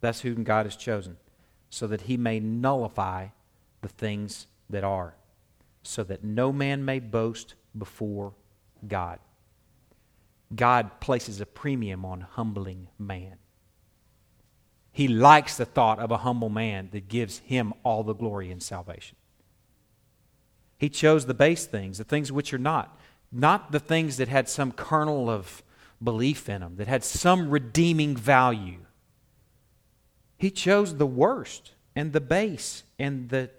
That's whom God has chosen, so that he may nullify the things that are, so that no man may boast before God. God places a premium on humbling man. He likes the thought of a humble man that gives him all the glory in salvation. He chose the base things, the things which are not, not the things that had some kernel of belief in them, that had some redeeming value. He chose the worst and the base and the,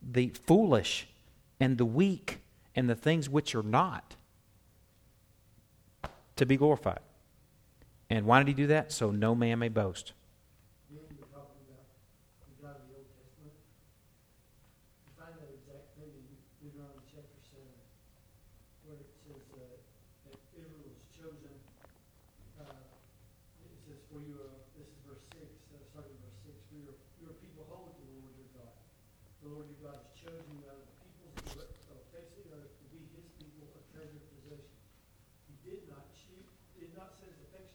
the foolish and the weak and the things which are not to be glorified. And why did he do that? So no man may boast.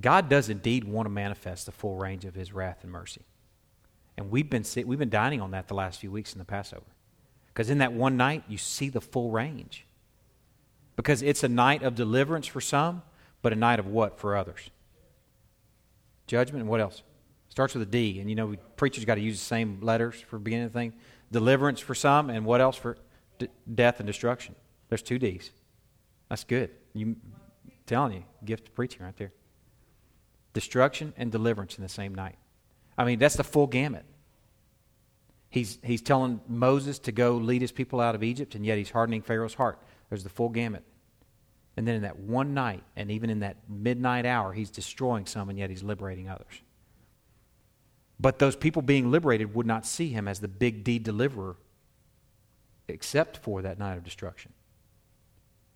God does indeed want to manifest the full range of his wrath and mercy. And we've been, we've been dining on that the last few weeks in the Passover. Because in that one night, you see the full range. Because it's a night of deliverance for some, but a night of what for others? Judgment and what else? Starts with a D. And you know, preachers got to use the same letters for beginning of the thing. Deliverance for some, and what else for d- death and destruction? There's two D's. That's good. You telling you, gift of preaching right there. Destruction and deliverance in the same night. I mean, that's the full gamut. He's, he's telling Moses to go lead his people out of Egypt, and yet he's hardening Pharaoh's heart. There's the full gamut. And then in that one night, and even in that midnight hour, he's destroying some, and yet he's liberating others. But those people being liberated would not see him as the big D deliverer, except for that night of destruction.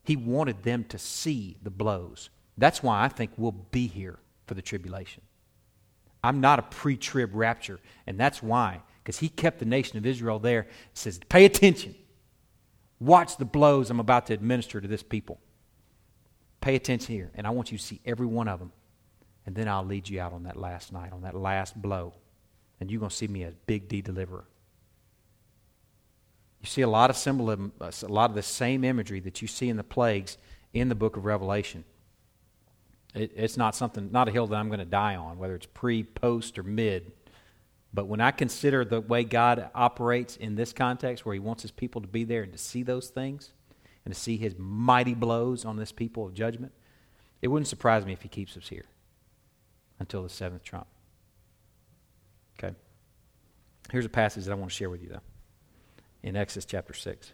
He wanted them to see the blows. That's why I think we'll be here for the tribulation. I'm not a pre trib rapture, and that's why, because he kept the nation of Israel there. He says, Pay attention. Watch the blows I'm about to administer to this people. Pay attention here, and I want you to see every one of them. And then I'll lead you out on that last night, on that last blow. And you're going to see me as Big D deliverer. You see a lot of symbolism, uh, a lot of the same imagery that you see in the plagues in the book of Revelation. It, it's not something, not a hill that I'm going to die on, whether it's pre, post, or mid. But when I consider the way God operates in this context, where He wants His people to be there and to see those things, and to see His mighty blows on this people of judgment, it wouldn't surprise me if He keeps us here until the seventh trump. Okay? Here's a passage that I want to share with you, though, in Exodus chapter 6.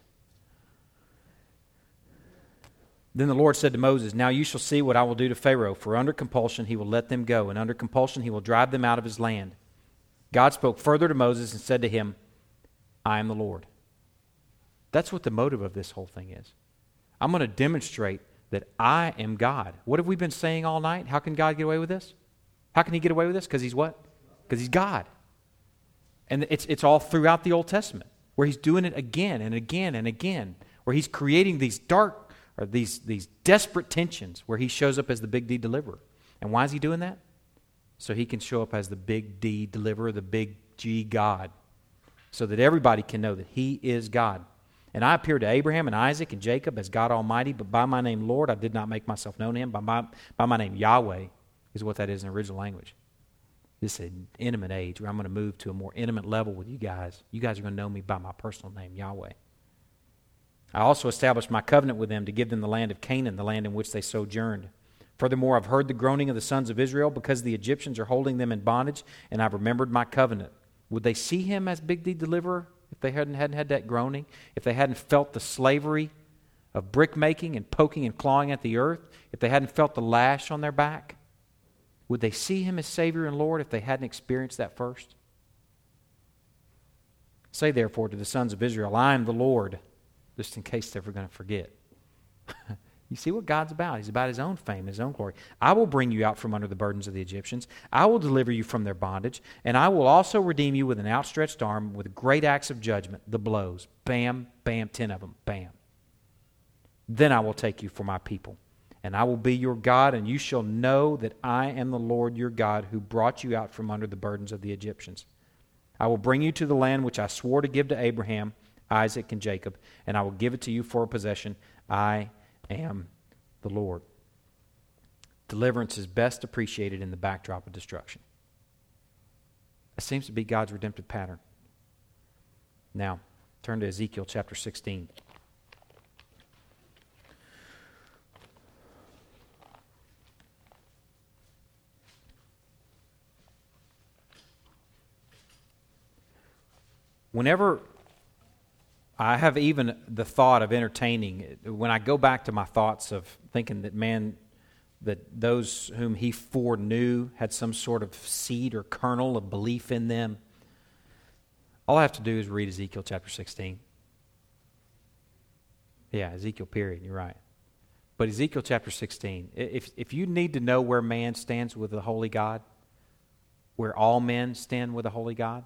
Then the Lord said to Moses, Now you shall see what I will do to Pharaoh, for under compulsion he will let them go, and under compulsion he will drive them out of his land. God spoke further to Moses and said to him, I am the Lord. That's what the motive of this whole thing is. I'm going to demonstrate that I am God. What have we been saying all night? How can God get away with this? How can he get away with this? Because he's what? Because he's God. And it's, it's all throughout the Old Testament, where he's doing it again and again and again, where he's creating these dark or these, these desperate tensions where he shows up as the big D deliverer. And why is he doing that? So he can show up as the big D deliverer, the big G God, so that everybody can know that he is God. And I appeared to Abraham and Isaac and Jacob as God Almighty, but by my name Lord, I did not make myself known to him. By my, by my name Yahweh is what that is in original language. This is an intimate age where I'm going to move to a more intimate level with you guys. You guys are going to know me by my personal name, Yahweh. I also established my covenant with them to give them the land of Canaan, the land in which they sojourned. Furthermore, I've heard the groaning of the sons of Israel because the Egyptians are holding them in bondage, and I've remembered my covenant. Would they see him as Big D deliverer if they hadn't, hadn't had that groaning? If they hadn't felt the slavery of brick making and poking and clawing at the earth? If they hadn't felt the lash on their back? Would they see him as Savior and Lord if they hadn't experienced that first? Say therefore to the sons of Israel, I am the Lord just in case they're ever going to forget. you see what God's about. He's about his own fame, his own glory. I will bring you out from under the burdens of the Egyptians. I will deliver you from their bondage, and I will also redeem you with an outstretched arm, with great acts of judgment, the blows. Bam, bam, ten of them, bam. Then I will take you for my people, and I will be your God, and you shall know that I am the Lord your God who brought you out from under the burdens of the Egyptians. I will bring you to the land which I swore to give to Abraham Isaac, and Jacob, and I will give it to you for a possession. I am the Lord. Deliverance is best appreciated in the backdrop of destruction. It seems to be God's redemptive pattern. Now, turn to Ezekiel chapter 16. Whenever I have even the thought of entertaining, when I go back to my thoughts of thinking that man, that those whom he foreknew had some sort of seed or kernel of belief in them, all I have to do is read Ezekiel chapter 16. Yeah, Ezekiel, period. You're right. But Ezekiel chapter 16, if, if you need to know where man stands with the holy God, where all men stand with the holy God,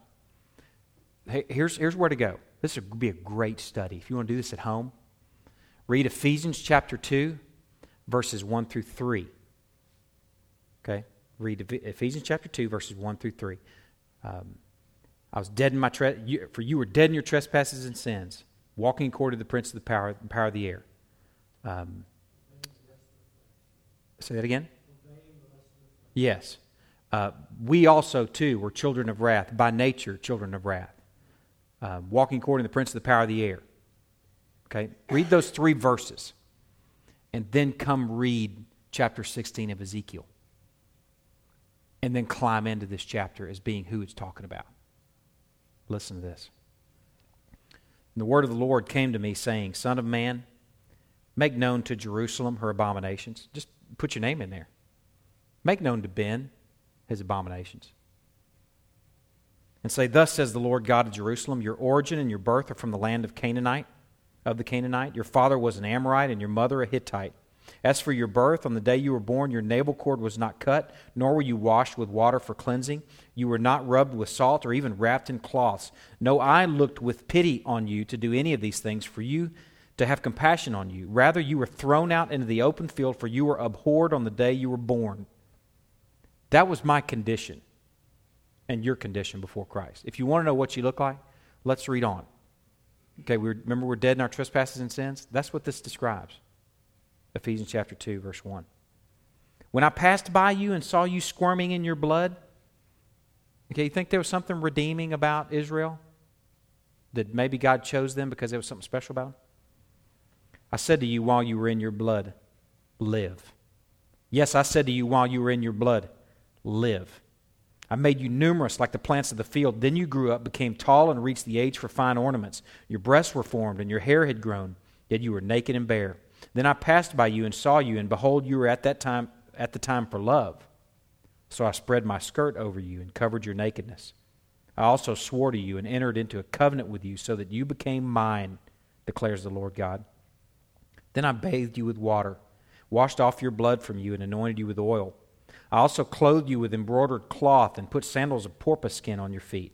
here's, here's where to go. This would be a great study. If you want to do this at home, read Ephesians chapter 2, verses 1 through 3. Okay? Read Ephesians chapter 2, verses 1 through 3. Um, I was dead in my tre- you, for you were dead in your trespasses and sins, walking according to the prince of the power, power of the air. Um, say that again. Yes. Uh, we also too were children of wrath by nature, children of wrath uh, walking according to the prince of the power of the air. Okay? Read those three verses and then come read chapter 16 of Ezekiel. And then climb into this chapter as being who it's talking about. Listen to this. And the word of the Lord came to me, saying, Son of man, make known to Jerusalem her abominations. Just put your name in there. Make known to Ben his abominations and say, Thus says the Lord God of Jerusalem, your origin and your birth are from the land of Canaanite, of the Canaanite. Your father was an Amorite, and your mother a Hittite. As for your birth, on the day you were born, your navel cord was not cut, nor were you washed with water for cleansing. You were not rubbed with salt or even wrapped in cloths. No eye looked with pity on you to do any of these things for you to have compassion on you. Rather, you were thrown out into the open field, for you were abhorred on the day you were born. That was my condition and your condition before Christ. If you want to know what you look like, let's read on. Okay, we remember we're dead in our trespasses and sins? That's what this describes. Ephesians chapter 2, verse 1. When I passed by you and saw you squirming in your blood, okay, you think there was something redeeming about Israel? That maybe God chose them because there was something special about them? I said to you while you were in your blood, live. Yes, I said to you while you were in your blood, live. I made you numerous like the plants of the field. Then you grew up, became tall, and reached the age for fine ornaments. Your breasts were formed, and your hair had grown, yet you were naked and bare. Then I passed by you and saw you, and behold, you were at that time at the time for love. So I spread my skirt over you and covered your nakedness. I also swore to you and entered into a covenant with you, so that you became mine, declares the Lord God. Then I bathed you with water, washed off your blood from you, and anointed you with oil. I also clothed you with embroidered cloth and put sandals of porpoise skin on your feet.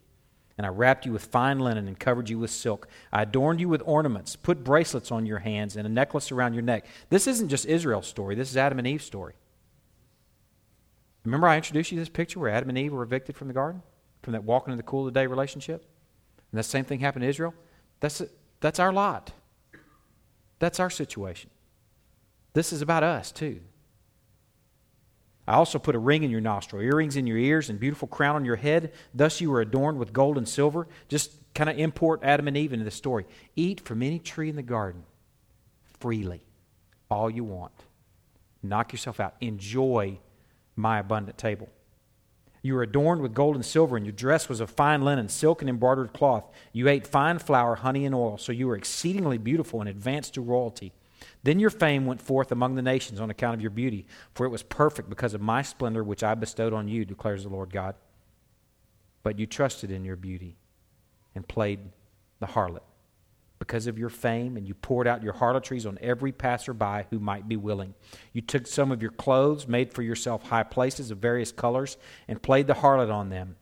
And I wrapped you with fine linen and covered you with silk. I adorned you with ornaments, put bracelets on your hands, and a necklace around your neck. This isn't just Israel's story, this is Adam and Eve's story. Remember, I introduced you to this picture where Adam and Eve were evicted from the garden? From that walking in the cool of the day relationship? And that same thing happened to Israel? That's, that's our lot. That's our situation. This is about us, too. I also put a ring in your nostril, earrings in your ears, and beautiful crown on your head. Thus you were adorned with gold and silver. Just kind of import Adam and Eve into the story. Eat from any tree in the garden freely, all you want. Knock yourself out. Enjoy my abundant table. You were adorned with gold and silver, and your dress was of fine linen, silk and embroidered cloth. You ate fine flour, honey, and oil, so you were exceedingly beautiful and advanced to royalty. Then your fame went forth among the nations on account of your beauty, for it was perfect because of my splendor which I bestowed on you, declares the Lord God. But you trusted in your beauty and played the harlot because of your fame, and you poured out your harlotries on every passerby who might be willing. You took some of your clothes, made for yourself high places of various colors, and played the harlot on them,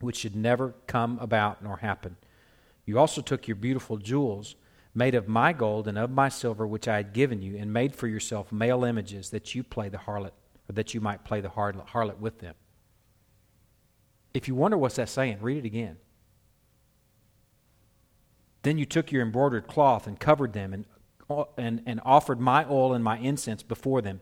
which should never come about nor happen. You also took your beautiful jewels made of my gold and of my silver, which I had given you, and made for yourself male images that you play the harlot, or that you might play the harlot with them. If you wonder what's that saying, read it again. Then you took your embroidered cloth and covered them, and, and, and offered my oil and my incense before them.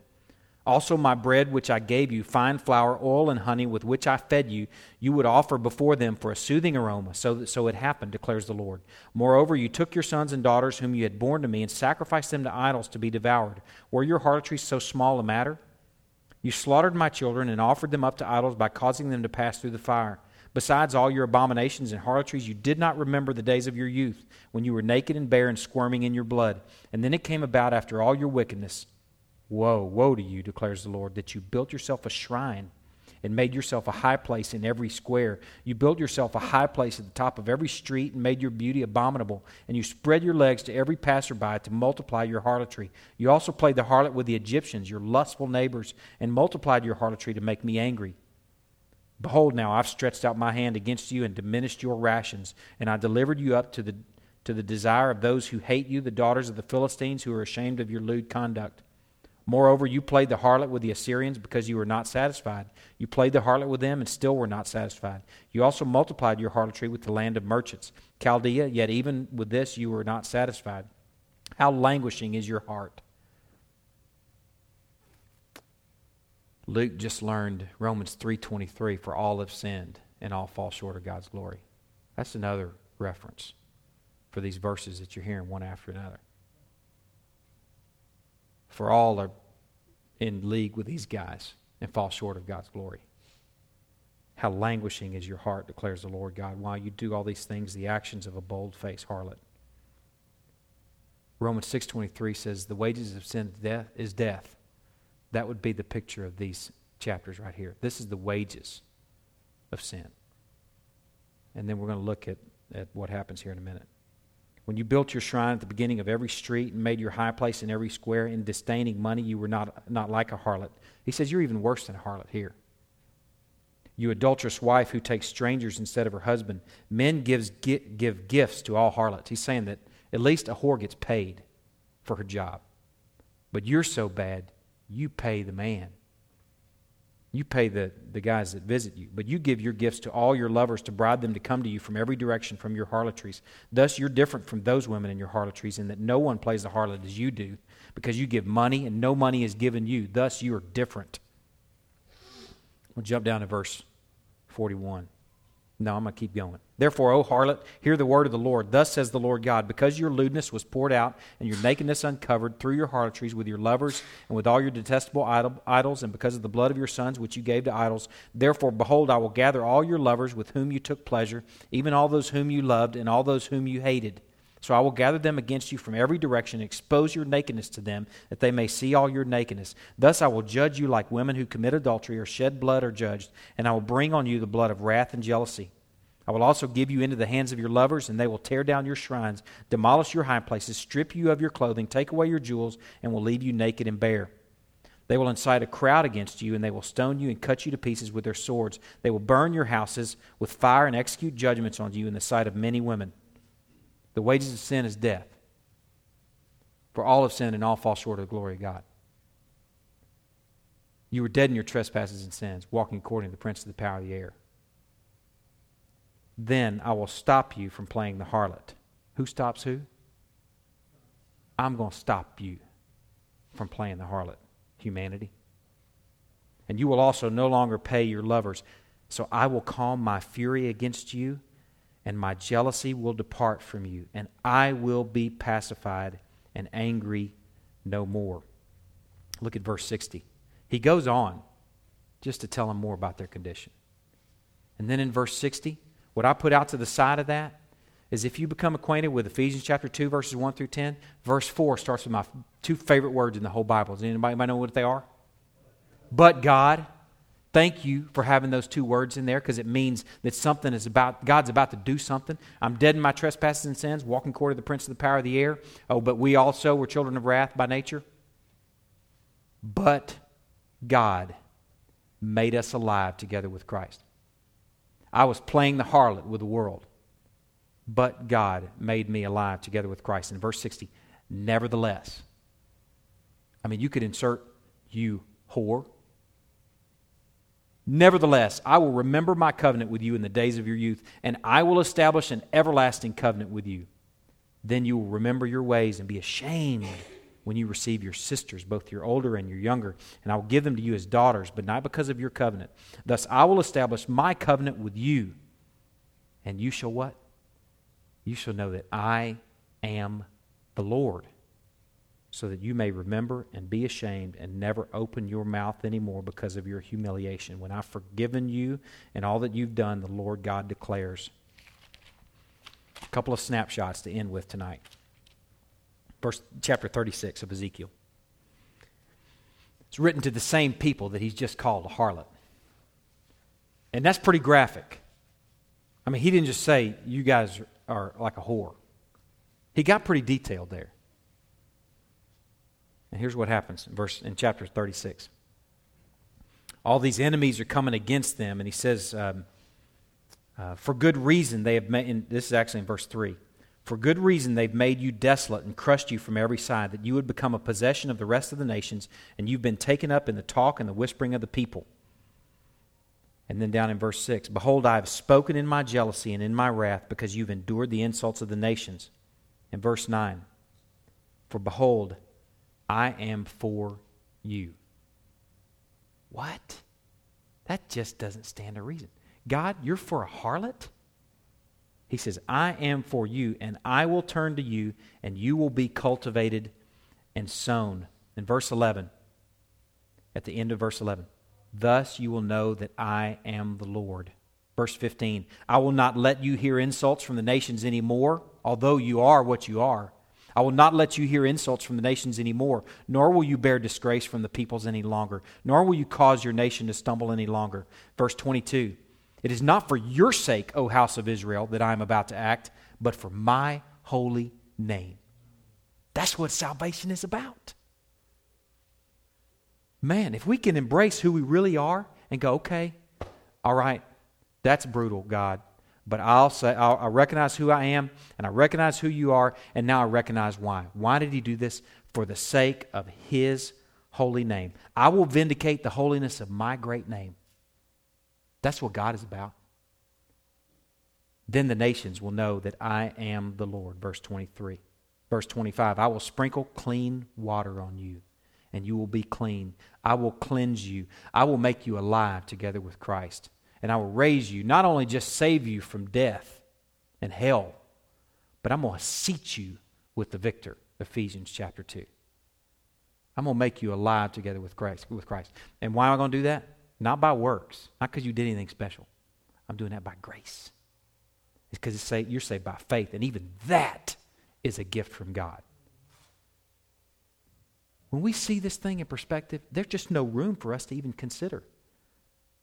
Also, my bread, which I gave you, fine flour, oil, and honey, with which I fed you, you would offer before them for a soothing aroma. So, so it happened, declares the Lord. Moreover, you took your sons and daughters, whom you had borne to me, and sacrificed them to idols to be devoured. Were your harlotries so small a matter? You slaughtered my children and offered them up to idols by causing them to pass through the fire. Besides all your abominations and harlotries, you did not remember the days of your youth, when you were naked and bare and squirming in your blood. And then it came about after all your wickedness Woe, woe to you, declares the Lord, that you built yourself a shrine and made yourself a high place in every square. You built yourself a high place at the top of every street and made your beauty abominable. And you spread your legs to every passerby to multiply your harlotry. You also played the harlot with the Egyptians, your lustful neighbors, and multiplied your harlotry to make me angry. Behold, now I've stretched out my hand against you and diminished your rations, and I delivered you up to the, to the desire of those who hate you, the daughters of the Philistines, who are ashamed of your lewd conduct. Moreover, you played the harlot with the Assyrians because you were not satisfied. You played the harlot with them and still were not satisfied. You also multiplied your harlotry with the land of merchants, Chaldea, yet even with this you were not satisfied. How languishing is your heart? Luke just learned Romans 3:23 for all have sinned and all fall short of God's glory. That's another reference for these verses that you're hearing one after another for all are in league with these guys and fall short of God's glory. How languishing is your heart, declares the Lord God, while you do all these things, the actions of a bold-faced harlot. Romans 6.23 says, the wages of sin death is death. That would be the picture of these chapters right here. This is the wages of sin. And then we're going to look at, at what happens here in a minute. When you built your shrine at the beginning of every street and made your high place in every square, in disdaining money, you were not, not like a harlot. He says, You're even worse than a harlot here. You adulterous wife who takes strangers instead of her husband. Men gives, give gifts to all harlots. He's saying that at least a whore gets paid for her job. But you're so bad, you pay the man. You pay the, the guys that visit you, but you give your gifts to all your lovers to bribe them to come to you from every direction from your harlotries. Thus, you're different from those women in your harlotries in that no one plays the harlot as you do, because you give money and no money is given you. Thus, you are different. We'll jump down to verse 41. No, I'm going to keep going. Therefore, O harlot, hear the word of the Lord. Thus says the Lord God, because your lewdness was poured out and your nakedness uncovered through your harlotries with your lovers and with all your detestable idol, idols, and because of the blood of your sons which you gave to idols, therefore, behold, I will gather all your lovers with whom you took pleasure, even all those whom you loved and all those whom you hated. So I will gather them against you from every direction, expose your nakedness to them, that they may see all your nakedness. Thus I will judge you like women who commit adultery or shed blood are judged, and I will bring on you the blood of wrath and jealousy. I will also give you into the hands of your lovers, and they will tear down your shrines, demolish your high places, strip you of your clothing, take away your jewels, and will leave you naked and bare. They will incite a crowd against you, and they will stone you and cut you to pieces with their swords. They will burn your houses with fire and execute judgments on you in the sight of many women. The wages of sin is death. For all have sinned and all fall short of the glory of God. You were dead in your trespasses and sins, walking according to the prince of the power of the air. Then I will stop you from playing the harlot. Who stops who? I'm going to stop you from playing the harlot, humanity. And you will also no longer pay your lovers. So I will calm my fury against you and my jealousy will depart from you, and I will be pacified and angry no more. Look at verse 60. He goes on just to tell them more about their condition. And then in verse 60, what I put out to the side of that is if you become acquainted with Ephesians chapter 2, verses 1 through 10, verse 4 starts with my two favorite words in the whole Bible. Does anybody, know what they are? But God Thank you for having those two words in there because it means that something is about, God's about to do something. I'm dead in my trespasses and sins, walking according to the prince of the power of the air. Oh, but we also were children of wrath by nature. But God made us alive together with Christ. I was playing the harlot with the world, but God made me alive together with Christ. In verse 60, nevertheless, I mean, you could insert you whore Nevertheless, I will remember my covenant with you in the days of your youth, and I will establish an everlasting covenant with you. Then you will remember your ways and be ashamed when you receive your sisters, both your older and your younger, and I will give them to you as daughters, but not because of your covenant. Thus I will establish my covenant with you, and you shall what? You shall know that I am the Lord so that you may remember and be ashamed and never open your mouth anymore because of your humiliation. When I've forgiven you and all that you've done, the Lord God declares. A couple of snapshots to end with tonight. Verse chapter 36 of Ezekiel. It's written to the same people that he's just called a harlot. And that's pretty graphic. I mean, he didn't just say, you guys are like a whore. He got pretty detailed there. And here's what happens in verse in chapter 36. All these enemies are coming against them, and he says, um, uh, "For good reason they have made." this is actually in verse three. For good reason they've made you desolate and crushed you from every side, that you would become a possession of the rest of the nations, and you've been taken up in the talk and the whispering of the people. And then down in verse 6 Behold, I have spoken in my jealousy and in my wrath, because you've endured the insults of the nations. In verse 9 For behold, I am for you. What? That just doesn't stand a reason. God, you're for a harlot? He says, I am for you, and I will turn to you, and you will be cultivated and sown. In verse 11, at the end of verse 11, thus you will know that I am the Lord. Verse 15, I will not let you hear insults from the nations anymore, although you are what you are. I will not let you hear insults from the nations anymore, nor will you bear disgrace from the peoples any longer, nor will you cause your nation to stumble any longer. Verse 22 It is not for your sake, O house of Israel, that I am about to act, but for my holy name. That's what salvation is about. Man, if we can embrace who we really are and go, okay, all right, that's brutal, God but I'll say I'll, i recognize who I am, and I recognize who you are, and now I recognize why. Why did he do this? For the sake of his holy name. I will vindicate the holiness of my great name. That's what God is about. Then the nations will know that I am the Lord. Verse 23. Verse 25 I will sprinkle clean water on you, and you will be clean. I will cleanse you. I will make you alive together with Christ. And I will raise you, not only just save you from death and hell, but I'm going to seat you with the victor. Ephesians chapter 2. I'm going to make you alive together with Christ, with Christ. And why am I going to do that? Not by works, not because you did anything special. I'm doing that by grace. It's because you're saved by faith, and even that is a gift from God. When we see this thing in perspective, there's just no room for us to even consider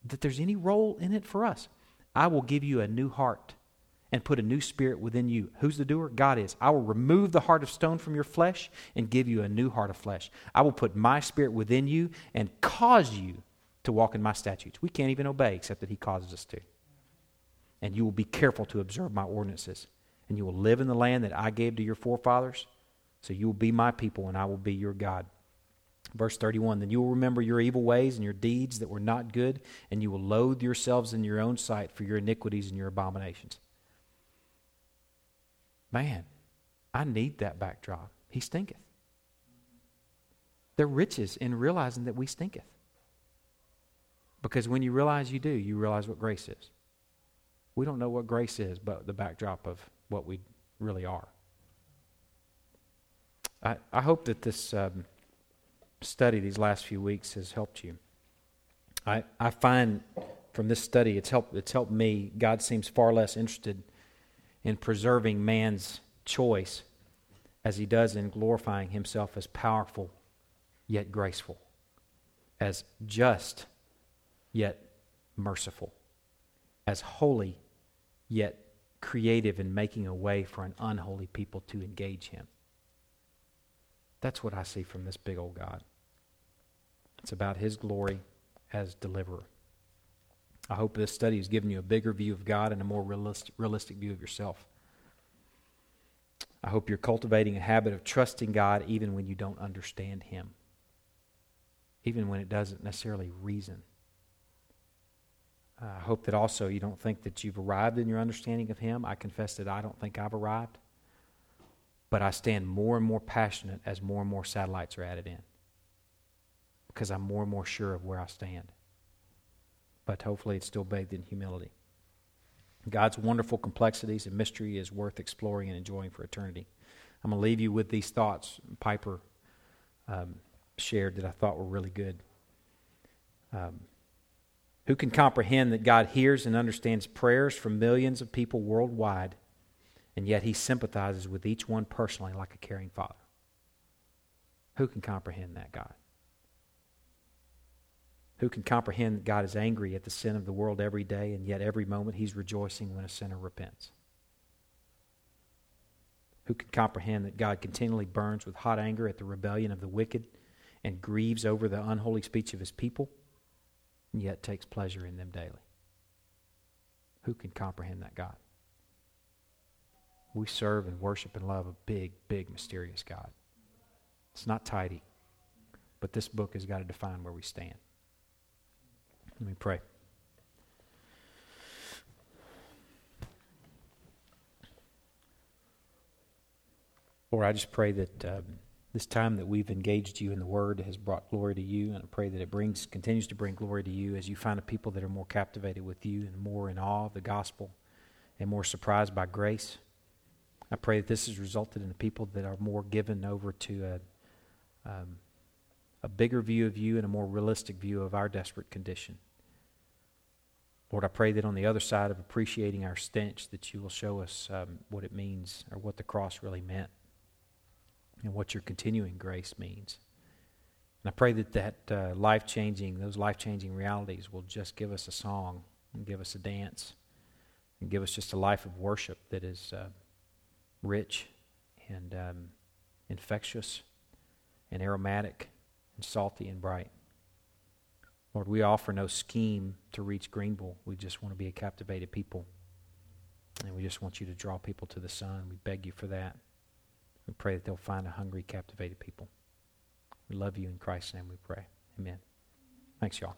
that there's any role in it for us. I will give you a new heart and put a new spirit within you. Who's the doer? God is. I will remove the heart of stone from your flesh and give you a new heart of flesh. I will put my spirit within you and cause you to walk in my statutes. We can't even obey except that He causes us to. And you will be careful to observe my ordinances. And you will live in the land that I gave to your forefathers. So you will be my people, and I will be your God. Verse 31 Then you will remember your evil ways and your deeds that were not good, and you will loathe yourselves in your own sight for your iniquities and your abominations. Man, I need that backdrop. He stinketh. Are riches in realizing that we stinketh. Because when you realize you do, you realize what grace is. We don't know what grace is, but the backdrop of what we really are. I, I hope that this um, study these last few weeks has helped you. I, I find from this study it's helped, it's helped me. God seems far less interested in preserving man's choice as he does in glorifying himself as powerful yet graceful, as just yet merciful, as holy yet creative in making a way for an unholy people to engage him. That's what I see from this big old God. It's about his glory as deliverer. I hope this study has given you a bigger view of God and a more realistic, view of yourself. I hope you're cultivating a habit of trusting God even when you don't understand Him, even when it doesn't necessarily reason. I hope that also you don't think that you've arrived in your understanding of Him. I confess that I don't think I've arrived. But I stand more and more passionate as more and more satellites are added in because I'm more and more sure of where I stand but hopefully it's still bathed in humility. God's wonderful complexities and mystery is worth exploring and enjoying for eternity. I'm going to leave you with these thoughts Piper um, shared that I thought were really good. Um, who can comprehend that God hears and understands prayers from millions of people worldwide, and yet He sympathizes with each one personally like a caring Father? Who can comprehend that, God? Who can comprehend that God is angry at the sin of the world every day, and yet every moment he's rejoicing when a sinner repents? Who can comprehend that God continually burns with hot anger at the rebellion of the wicked and grieves over the unholy speech of his people, and yet takes pleasure in them daily? Who can comprehend that God? We serve and worship and love a big, big, mysterious God. It's not tidy, but this book has got to define where we stand. Let me pray. Lord, I just pray that um, this time that we've engaged you in the Word has brought glory to you, and I pray that it brings continues to bring glory to you as you find a people that are more captivated with you and more in awe of the gospel and more surprised by grace. I pray that this has resulted in people that are more given over to a, um, a bigger view of you and a more realistic view of our desperate condition. Lord, I pray that on the other side of appreciating our stench, that you will show us um, what it means or what the cross really meant and what your continuing grace means. And I pray that that uh, life changing, those life changing realities will just give us a song and give us a dance and give us just a life of worship that is uh, rich and um, infectious and aromatic and salty and bright. Lord, we offer no scheme to reach Greenville. We just want to be a captivated people. And we just want you to draw people to the Son. We beg you for that. We pray that they'll find a hungry, captivated people. We love you in Christ's name we pray. Amen. Thanks, y'all.